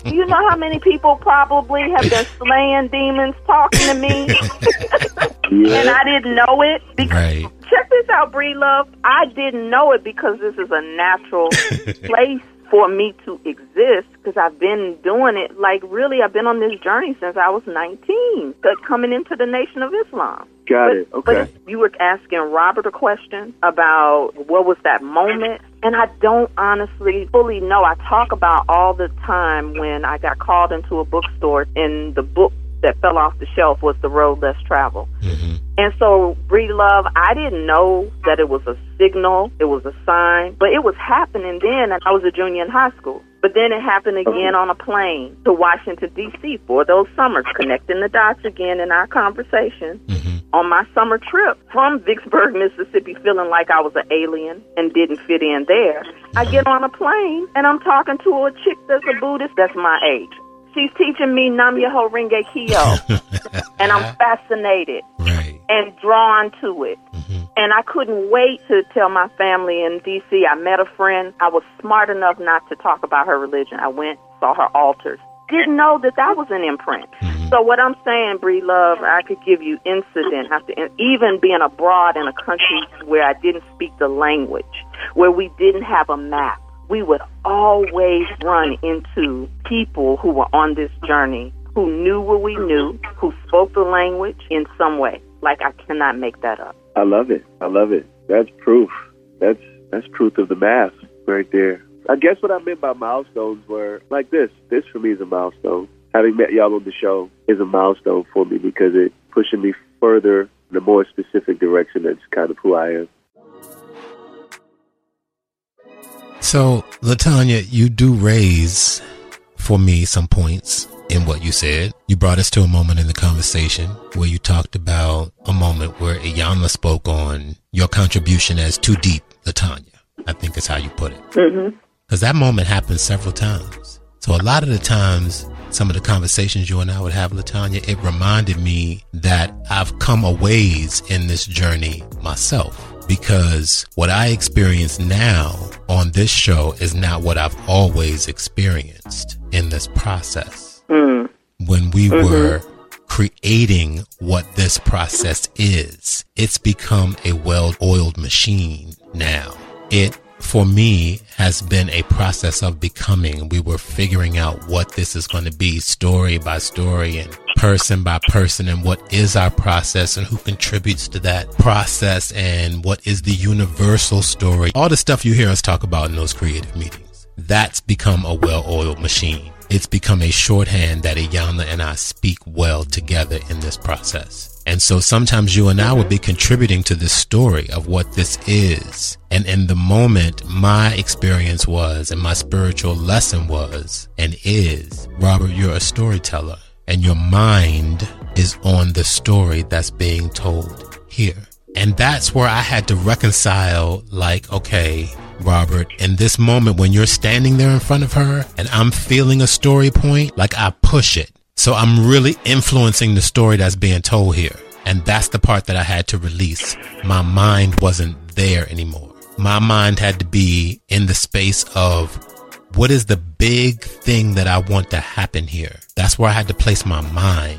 Do <laughs> you know how many people probably have been slaying demons talking to me <laughs> and I didn't know it? Because Right. check this out, Breedlove. I didn't know it because this is a natural <laughs> place for me to exist because I've been doing it. Like, really, I've been on this journey since I was 19, but coming into the Nation of Islam. Got but, it. But Okay. you were asking Robert a question about what was that moment, and I don't honestly fully know. I talk about all the time when I got called into a bookstore, and the book that fell off the shelf was The Road Less Traveled. hmm And so, Breedlove, I didn't know that it was a signal, it was a sign, but it was happening then, and I was a junior in high school. But then it happened again on a plane to Washington, D.C. for those summers, connecting the dots again in our conversation hmm on my summer trip from Vicksburg, Mississippi, feeling like I was an alien and didn't fit in there. I get on a plane and I'm talking to a chick that's a Buddhist that's my age. she's teaching me Nam Myoho Renge Kyo, <laughs> and I'm fascinated Right. And drawn to it. hmm And I couldn't wait to tell my family in D.C. I met a friend. I was smart enough not to talk about her religion. I went, saw her altars. Didn't know that that was an imprint. Mhm. So what I'm saying, Breedlove, I could give you incident after even being abroad in a country where I didn't speak the language, where we didn't have a map. We would always run into people who were on this journey who knew what we knew, who spoke the language in some way. Like I cannot make that up. I love it. I love it. That's proof. That's that's truth of the math right there. I guess what I meant by milestones were like this. This for me is a milestone. Having met y'all on the show is a milestone for me because it pushing me further in a more specific direction. That's kind of who I am. So, Latanya, you do raise for me some points in what you said. You brought us to a moment in the conversation where you talked about a moment where Iyanla spoke on your contribution as too deep, Latanya. I think is how you put it. Mm-hmm. Because that moment happened several times. So a lot of the times, some of the conversations you and I would have, Latanya, it reminded me that I've come a ways in this journey myself. Because what I experience now on this show is not what I've always experienced in this process. When we mm-hmm. were creating what this process is, it's become a well-oiled machine now. It for me has been a process of becoming. We were figuring out what this is going to be story by story and person by person and what is our process and who contributes to that process and what is the universal story. All the stuff you hear us talk about in those creative meetings. That's become a well-oiled machine. It's become a shorthand that Iyanla and I speak well together in this process. And so sometimes you and I would be contributing to this story of what this is. And in the moment, my experience was and my spiritual lesson was and is, Robert, you're a storyteller and your mind is on the story that's being told here. And that's where I had to reconcile, like, okay, Robert, in this moment when you're standing there in front of her and I'm feeling a story point, like I push it. So I'm really influencing the story that's being told here. And that's the part that I had to release. My mind wasn't there anymore. My mind had to be in the space of what is the big thing that I want to happen here? That's where I had to place my mind.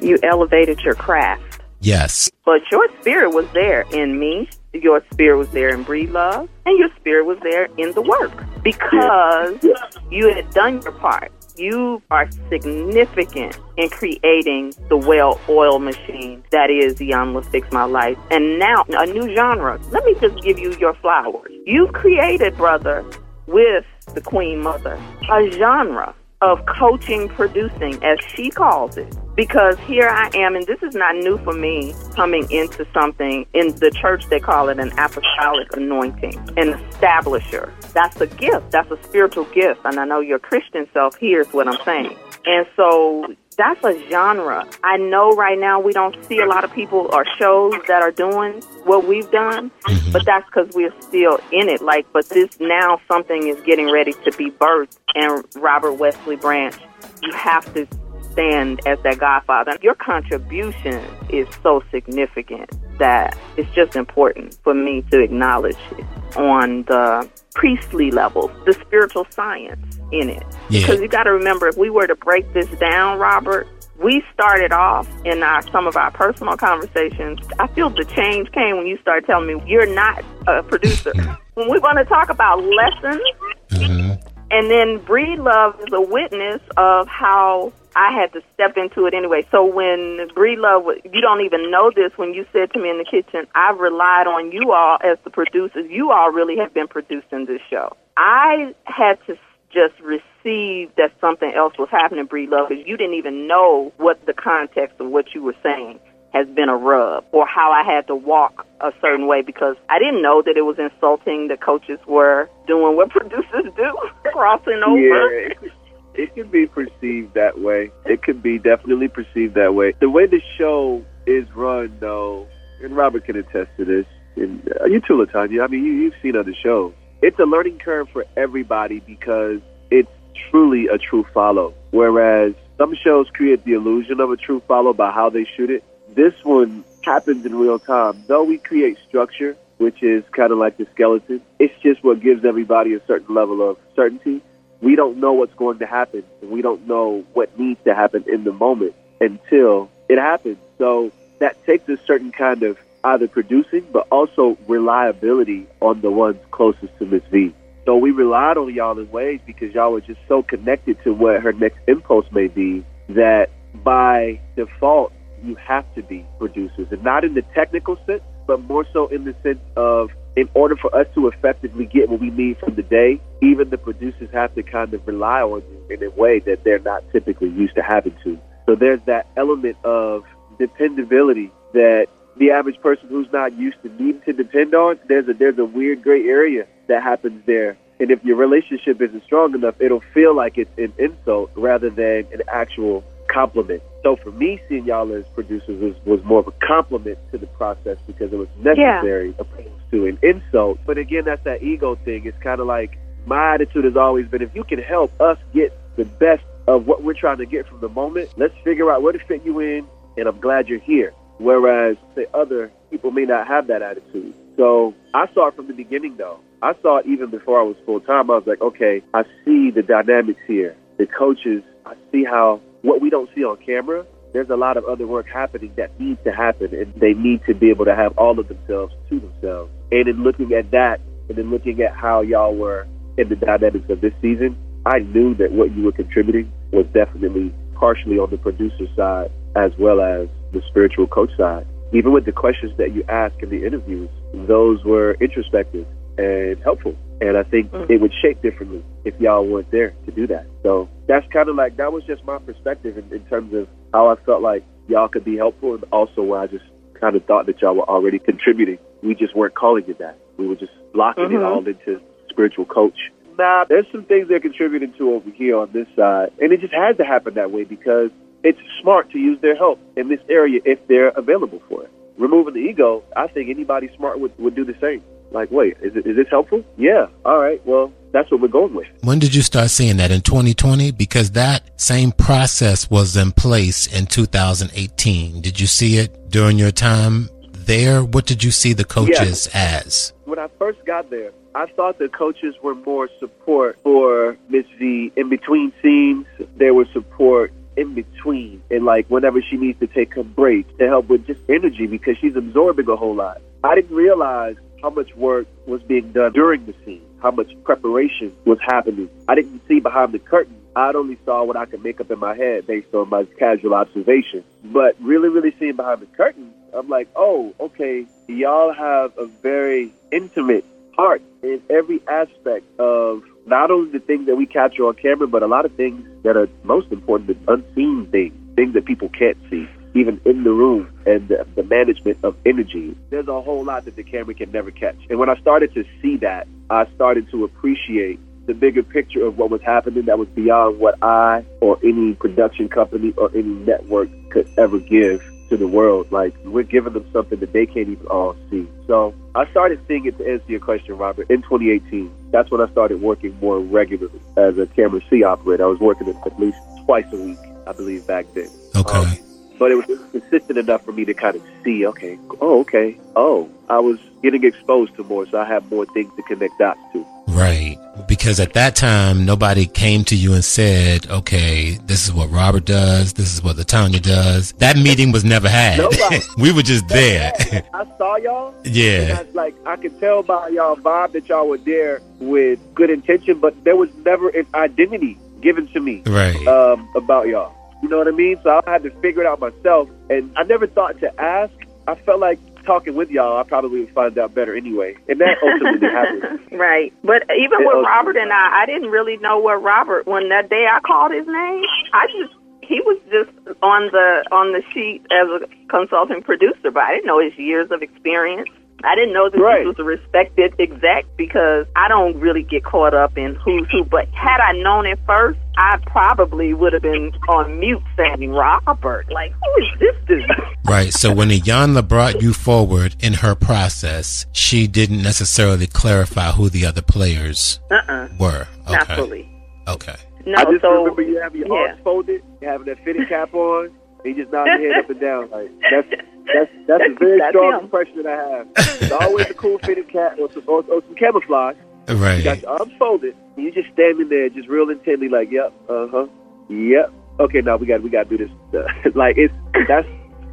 You elevated your craft. Yes. But your spirit was there in me. Your spirit was there in Breedlove. And your spirit was there in the work. Because you had done your part. You are significant in creating the well oiled machine that is Iyanla Fix My Life. And now a new genre. Let me just give you your flowers. You created, brother, with the Queen Mother, a genre of coaching producing, as she calls it. Because here I am, and this is not new for me, coming into something in the church, they call it an apostolic anointing, an establisher. That's a gift, that's a spiritual gift. And I know your Christian self hears what I'm saying. And so that's a genre. I know right now we don't see a lot of people or shows that are doing what we've done, Mhm. but that's because we're still in it. Like, but this now something is getting ready to be birthed. And Robert Wesley Branch, you have to stand as that godfather. Your contribution is so significant that it's just important for me to acknowledge it on the priestly level, the spiritual science in it. Yeah. Because you got to remember, if we were to break this down, Robert, we started off in our some of our personal conversations. I feel the change came when you started telling me you're not a producer. <laughs> <laughs> when we want to talk about lessons, hmm and then Breedlove is a witness of how I had to step into it anyway. So when Breedlove, you don't even know this when you said to me in the kitchen, I've relied on you all as the producers. You all really have been producing this show. I had to just receive that something else was happening, Breedlove, because you didn't even know what the context of what you were saying has been a rub or how I had to walk a certain way because I didn't know that it was insulting the coaches were doing what <laughs> producers do, <laughs> crossing over. Yeah, it, can be perceived that way. It can be definitely perceived that way. The way the show is run, though, and Robert can attest to this, and uh, you too, Latanya. I mean, you, you've seen other shows. It's a learning curve for everybody because it's truly a true follow. Whereas some shows create the illusion of a true follow by how they shoot it. This one happens in real time. Though we create structure, which is kind of like the skeleton, it's just what gives everybody a certain level of certainty. We don't know what's going to happen, and we don't know what needs to happen in the moment until it happens. So that takes a certain kind of either producing, but also reliability on the ones closest to Miss V. So we relied on y'all in ways because y'all were just so connected to what her next impulse may be that by default you have to be producers, and not in the technical sense, but more so in the sense of in order for us to effectively get what we need from the day, even the producers have to kind of rely on you in a way that they're not typically used to having to. So there's that element of dependability that the average person who's not used to needing to depend on, there's a there's a weird gray area that happens there. And if your relationship isn't strong enough, it'll feel like it's an insult rather than an actual compliment. So for me, seeing y'all as producers was, was more of a compliment to the process because it was necessary yeah. opposed to an insult. But again, that's that ego thing. It's kind of like my attitude has always been if you can help us get the best of what we're trying to get from the moment, let's figure out where to fit you in, and I'm glad you're here. Whereas, say, other people may not have that attitude. So I saw it from the beginning, though. I saw it even before I was full time. I was like, okay, I see the dynamics here. The coaches, I see how what we don't see on camera, there's a lot of other work happening that needs to happen, and they need to be able to have all of themselves to themselves. And in looking at that, and then looking at how y'all were in the dynamics of this season, I knew that what you were contributing was definitely partially on the producer side as well as the spiritual coach side. Even with the questions that you ask in the interviews, those were introspective and helpful. And I think mm. it would shape differently if y'all weren't there to do that. So that's kind of like, that was just my perspective in, in terms of how I felt like y'all could be helpful and also where I just kind of thought that y'all were already contributing. We just weren't calling it that. We were just locking mm-hmm. it all into spiritual coach. Nah, there's some things they're contributing to over here on this side. And it just has to happen that way because it's smart to use their help in this area if they're available for it. Removing the ego, I think anybody smart would, would do the same. Like, wait, is, it, is this helpful? Yeah. All right. Well, that's what we're going with. When did you start seeing that in 2020? Because that same process was in place in 2018. Did you see it during your time there? What did you see the coaches as? When I first got there, I thought the coaches were more support for Miss V. In between scenes, there was support in between and like whenever she needs to take a break to help with just energy because she's absorbing a whole lot. I didn't realize how much work was being done during the scene, how much preparation was happening. I didn't see behind the curtain. I only saw what I could make up in my head based on my casual observation. But really, really seeing behind the curtain, I'm like, oh, okay, y'all have a very intimate heart in every aspect of not only the things that we capture on camera, but a lot of things that are most important, the unseen things, things that people can't see, even in the room and the, the management of energy. There's a whole lot that the camera can never catch. And when I started to see that, I started to appreciate the bigger picture of what was happening that was beyond what I or any production company or any network could ever give to the world. Like we're giving them something that they can't even all see. So I started seeing it to answer your question, Robert, in 2018. That's when I started working more regularly as a camera C operator. I was working at least twice a week, I believe, back then. Okay. Um, but it was consistent enough for me to kind of see, okay, oh, okay, oh, I was getting exposed to more, so I have more things to connect dots to. Right. Because at that time, nobody came to you and said, okay, this is what Robert does. This is what the Latanya does. That meeting was never had. <laughs> we were just there. I saw y'all. Yeah. I, like, I could tell by y'all vibe that y'all were there with good intention, but there was never an identity given to me. Right. Um, about y'all. You know what I mean? So I had to figure it out myself. And I never thought to ask. I felt like talking with y'all, I probably would find out better anyway. And that ultimately <laughs> happened. Right. But even it with Robert and I, I didn't really know what Robert, when that day I called his name, I just, he was just on the on the sheet as a consulting producer, but I didn't know his years of experience. I didn't know that right. he was a respected exec because I don't really get caught up in who's who. But had I known it first, I probably would have been on mute saying Robert. Like, who is this dude? <laughs> Right. So when Iyanla brought you forward in her process, she didn't necessarily clarify who the other players uh-uh. were. Okay. Not fully. Okay. No, I just so remember you having your yeah. arms folded, you having that fitted cap on, and you just nodding your head up and down. Like that's that's that's a very That's strong him. impression that I have. It's always a cool fitted cap or some, or, or some camouflage. You Right. got your arms folded, and you just standing there, just real intently, like, yep, uh huh, yep. Okay, now we got we got to do this. <laughs> like it's that's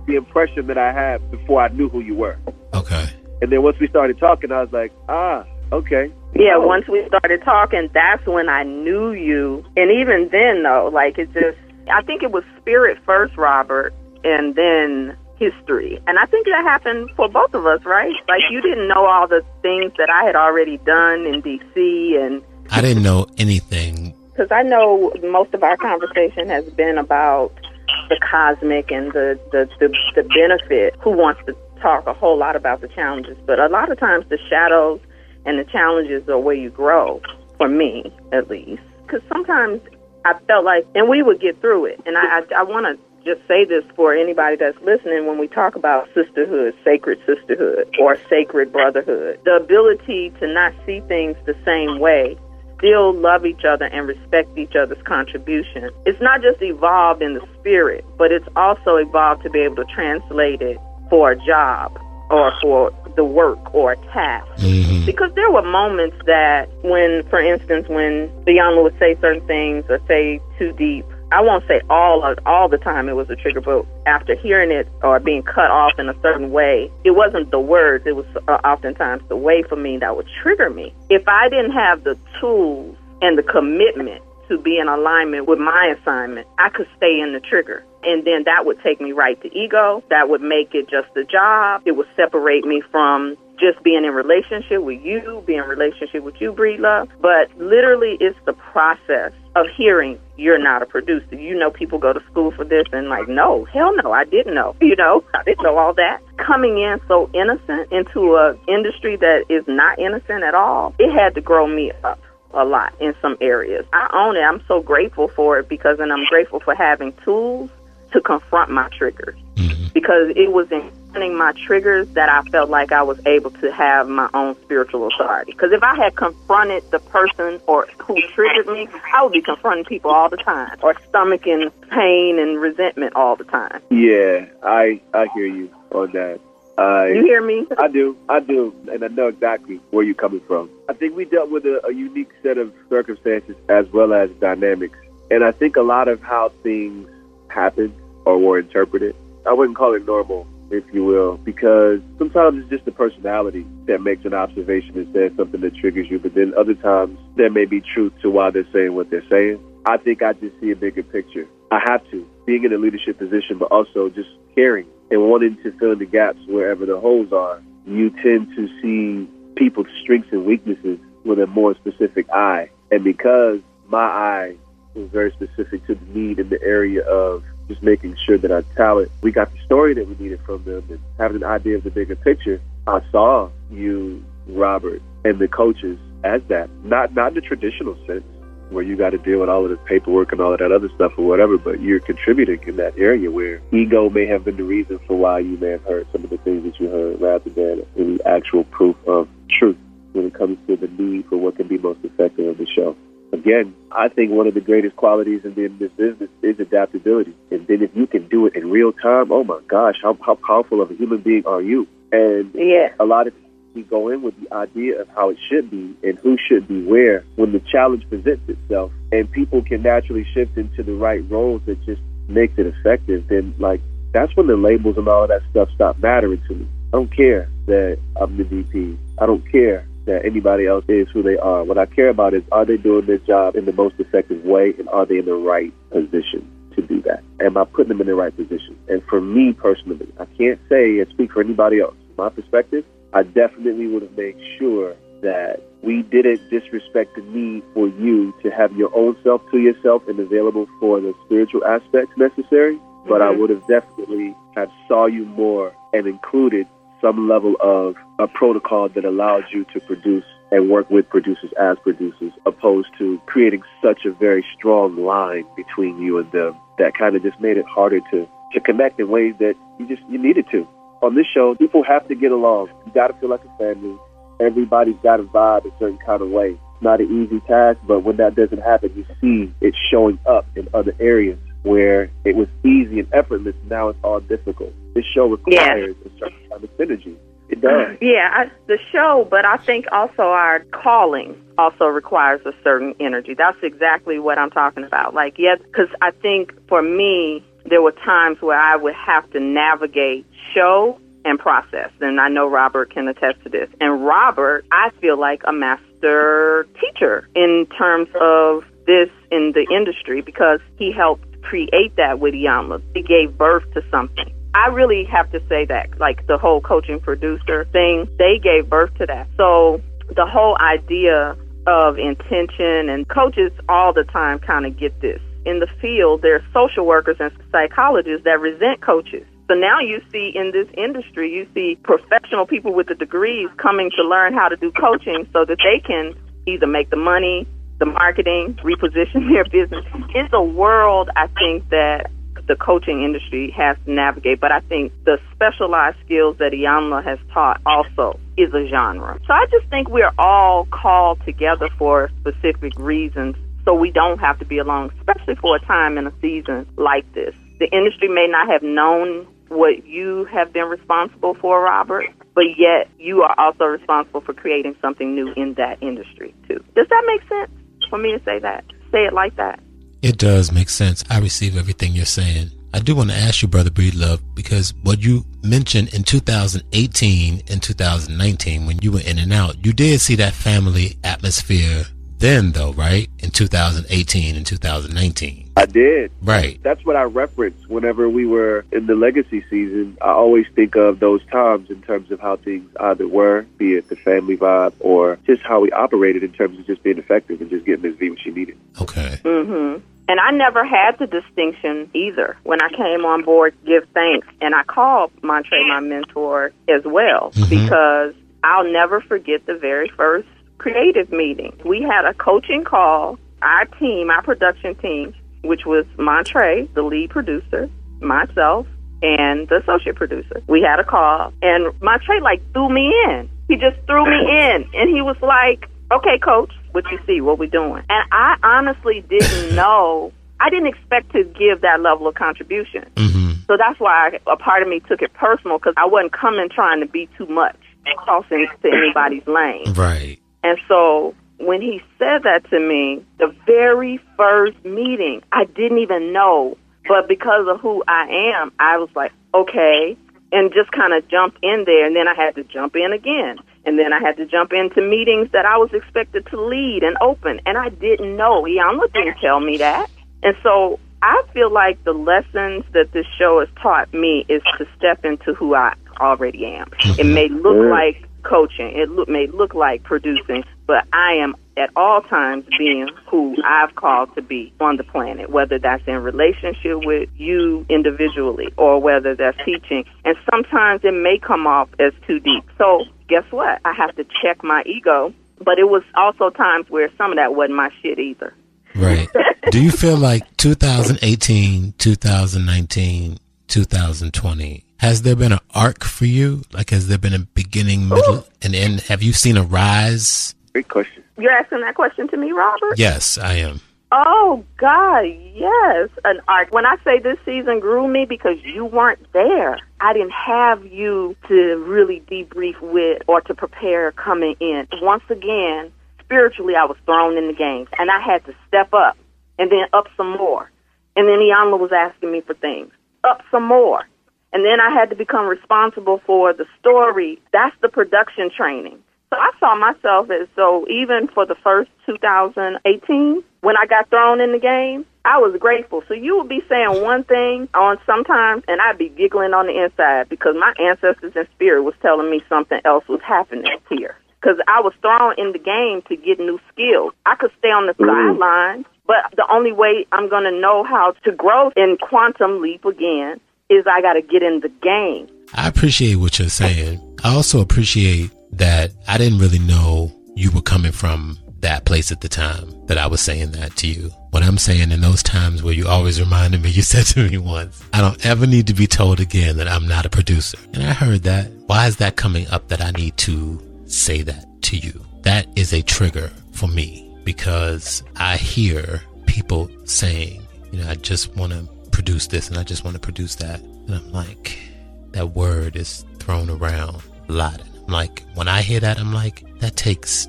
the impression that I had before I knew who you were. Okay. And then once we started talking, I was like, ah, okay. Yeah, Oh. once we started talking, that's when I knew you. And even then, though, like it just, I think it was spirit first, Robert, and then history. And I think that happened for both of us, right? Like you didn't know all the things that I had already done in D.C. and I didn't know anything. because I know most of our conversation has been about the cosmic and the, the, the, the benefit. Who wants to talk a whole lot about the challenges? But a lot of times the shadows and the challenges are where you grow, for me at least. Because sometimes I felt like, and we would get through it. And I, I, I want to just say this for anybody that's listening when we talk about sisterhood, sacred sisterhood, or sacred brotherhood. The ability to not see things the same way still love each other and respect each other's contribution. It's not just evolved in the spirit, but it's also evolved to be able to translate it for a job or for the work or a task. hmm Because there were moments that when, for instance, when Beyonce would say certain things or say too deep, I won't say all of, all the time it was a trigger, but after hearing it or being cut off in a certain way, it wasn't the words. It was uh, oftentimes the way for me that would trigger me. If I didn't have the tools and the commitment to be in alignment with my assignment, I could stay in the trigger. And then that would take me right to ego. That would make it just a job. It would separate me from just being in relationship with you, being in relationship with you, Breedlove. But literally, it's the process of hearing you're not a producer. You know, people go to school for this and like, no, hell no, I didn't know. <laughs> You know, I didn't know all that. Coming in so innocent into a industry that is not innocent at all, it had to grow me up a lot in some areas. I own it. I'm so grateful for it because, and I'm grateful for having tools to confront my triggers hmm because it was in my triggers that I felt like I was able to have my own spiritual authority. Because if I had confronted the person or who triggered me, I would be confronting people all the time or stomaching pain and resentment all the time. Yeah, I I hear you on that. I You hear me? I do, I do, and I know exactly where you're coming from. I think we dealt with a, a unique set of circumstances as well as dynamics, and I think a lot of how things happened or were interpreted, I wouldn't call it normal, if you will, because sometimes it's just the personality that makes an observation and says something that triggers you, but then other times there may be truth to why they're saying what they're saying. I think I just see a bigger picture. I have to, being in a leadership position, but also just caring and wanting to fill in the gaps wherever the holes are. You tend to see people's strengths and weaknesses with a more specific eye. And because my eye was very specific to the need in the area of just making sure that our talent, we got the story that we needed from them and having an idea of the bigger picture, I saw you, Robert, and the coaches as that. Not not in the traditional sense where you got to deal with all of the paperwork and all of that other stuff or whatever, but you're contributing in that area where ego may have been the reason for why you may have heard some of the things that you heard rather than any actual proof of truth when it comes to the need for what can be most effective in the show. Again, I think one of the greatest qualities in, in this business is adaptability. And then if you can do it in real time, oh my gosh, how, how powerful of a human being are you? And Yeah. a lot of we go in with the idea of how it should be and who should be where when the challenge presents itself and people can naturally shift into the right roles that just makes it effective then like that's when the labels and all that stuff stop mattering to me i don't care that i'm the vp i don't care that anybody else is who they are what i care about is are they doing their job in the most effective way and are they in the right position to do that am i putting them in the right position and for me personally i can't say and speak for anybody else my perspective I definitely would have made sure that we didn't disrespect the need for you to have your own self to yourself and available for the spiritual aspects necessary. But I Mhm. would have definitely have saw you more and included some level of a protocol that allows you to produce and work with producers as producers, opposed to creating such a very strong line between you and them that kind of just made it harder to to connect in ways that you just you needed to on this show, people have to get along. You got to feel like a family. Everybody's got to vibe a certain kind of way. It's not an easy task, but when that doesn't happen, you see it showing up in other areas where it was easy and effortless. Now it's all difficult. This show requires yeah. a certain of synergy. It does. <laughs> Yeah, I, the show, but I think also our calling also requires a certain energy. That's exactly what I'm talking about. Like, yes, because I think for me, there were times where I would have to navigate show and process. And I know Robert can attest to this. And Robert, I feel like a master teacher in terms of this in the industry because he helped create that with Iyanla. He gave birth to something. I really have to say that, like the whole coaching producer thing, they gave birth to that. So the whole idea of intention and coaches all the time kind of get this. In the field, there are social workers and psychologists that resent coaches. So now you see in this industry, you see professional people with the degrees coming to learn how to do coaching so that they can either make the money, the marketing, reposition <laughs> their business. It's a world, I think, that the coaching industry has to navigate. But I think the specialized skills that Iyanla has taught also is a genre. So I just think we're all called together for specific reasons so we don't have to be alone, especially for a time in a season like this. The industry may not have known what you have been responsible for, Robert, but yet you are also responsible for creating something new in that industry, too. Does that make sense for me to say that? Say it like that. It does make sense. I receive everything you're saying. I do want to ask you, Brother Breedlove, because what you mentioned in 2018 and 2019, when you were in and out, you did see that family atmosphere then, though, right? In 2018 and 2019. I did. Right. That's what I reference whenever we were in the legacy season. I always think of those times in terms of how things either were, be it the family vibe or just how we operated in terms of just being effective and just getting this V I never had the distinction either. When I came on board, give thanks, and I called Montre my mentor as well mm-hmm. because I'll never forget the very first creative meeting. We had a coaching call. Our team, our production team, which was Montre, the lead producer, myself, and the associate producer. We had a call, and Montre like threw me in. He just threw me <laughs> in, and he was like, "Okay, coach, what you see, what we're doing. And I honestly didn't <laughs> know. I didn't expect to give that level of contribution. Mm-hmm. So that's why I, a part of me took it personal because I wasn't coming trying to be too much, and crossing to anybody's lane. Right. And so when he said that to me, the very first meeting, I didn't even know. But because of who I am, I was like, okay, and just kind of jumped in there. And then I had to jump in again. And then I had to jump into meetings that I was expected to lead and open. And I didn't know. Iyanla didn't tell me that. And so I feel like the lessons that this show has taught me is to step into who I already am. It may look like coaching. It look, may look like producing, but I am at all times being who I've called to be on the planet, whether that's in relationship with you individually or whether that's teaching. And sometimes it may come off as too deep. So guess what? I have to check my ego. But it was also times where some of that wasn't my shit either. Right. <laughs> Do you feel like 2018, 2019, 2020 has there been an arc for you? Like, has there been a beginning, middle, Ooh. and end? Have you seen a rise? Great question. You're asking that question to me, Robert? Yes, I am. Oh God, yes, an arc. When I say this season grew me because you weren't there, I didn't have you to really debrief with or to prepare coming in. Once again, spiritually, I was thrown in the game, and I had to step up and then up some more. And then Iyanla was asking me for things, up some more. And then I had to become responsible for the story. That's the production training. So I saw myself as so even for the first 2018, when I got thrown in the game, I was grateful. So you would be saying one thing on sometimes, and I'd be giggling on the inside because my ancestors in spirit was telling me something else was happening here. Because I was thrown in the game to get new skills. I could stay on the mm. sidelines, but the only way I'm going to know how to grow in quantum leap again is I got to get in the game. I appreciate what you're saying. I also appreciate that I didn't really know you were coming from that place at the time that I was saying that to you. What I'm saying in those times where you always reminded me, <laughs> you said to me once, I don't ever need to be told again that I'm not a producer. And I heard that. Why is that coming up that I need to say that to you? that is a trigger for me because I hear people saying, you know, I just want to produce this and I just want to produce that. And I'm like, that word is thrown around a lot. I'm like, when I hear that, I'm like, that takes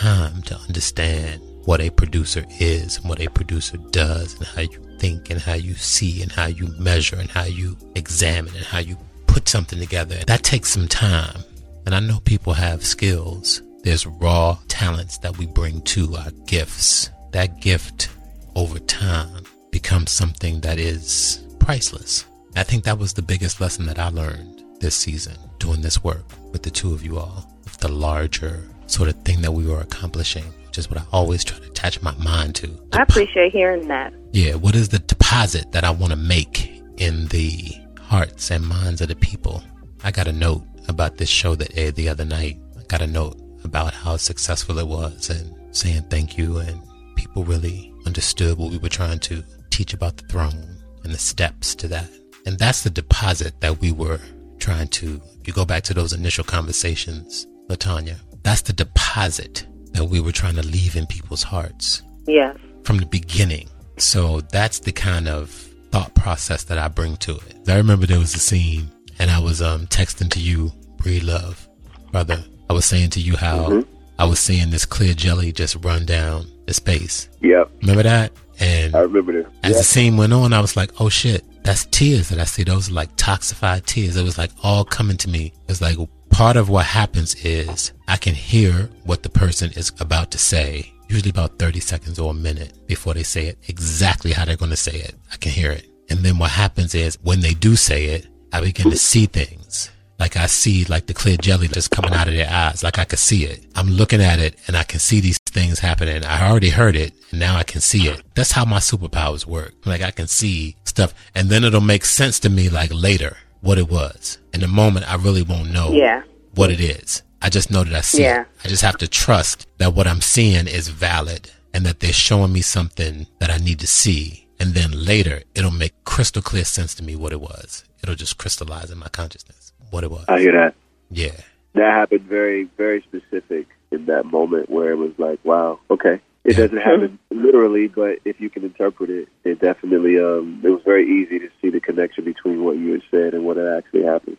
time to understand what a producer is and what a producer does and how you think and how you see and how you measure and how you examine and how you put something together. That takes some time. And I know people have skills. There's raw talents that we bring to our gifts. That gift over time becomes something that is priceless. I think that was the biggest lesson that I learned this season doing this work with the two of you all, with the larger sort of thing that we were accomplishing, which is what I always try to attach my mind to. I appreciate hearing that. Yeah, what is the deposit that I want to make in the hearts and minds of the people? I got a note about this show that aired the other night. I got a note about how successful it was and saying thank you and people really understood what we were trying to teach about the throne and the steps to that. And that's the deposit that we were trying to, if you go back to those initial conversations, Latanya, that's the deposit that we were trying to leave in people's hearts. Yes. From the beginning. So that's the kind of thought process that I bring to it. I remember there was a scene and I was um, texting to you, Breedlove, brother. I was saying to you how mm-hmm. I was seeing this clear jelly just run down the space. Yep. Remember that? And I remember this. As yep. the scene went on, I was like, oh shit, that's tears that I see. Those are like toxified tears. It was like all coming to me. It was like part of what happens is I can hear what the person is about to say, usually about 30 seconds or a minute before they say it exactly how they're going to say it. I can hear it. And then what happens is when they do say it, I begin to see things. Like I see like the clear jelly just coming out of their eyes. Like I can see it. I'm looking at it and I can see these things happening. I already heard it and now I can see it. That's how my superpowers work. Like I can see stuff and then it'll make sense to me like later what it was. In the moment, I really won't know yeah. what it is. I just know that I see yeah. it. I just have to trust that what I'm seeing is valid and that they're showing me something that I need to see. And then later, it'll make crystal clear sense to me what it was. It'll just crystallize in my consciousness what it was. I hear that. Yeah. That happened very, very specific in that moment where it was like, wow, okay. It doesn't <laughs> happen literally, but if you can interpret it, it definitely um, it was very easy to see the connection between what you had said and what had actually happened.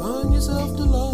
Find yourself to love.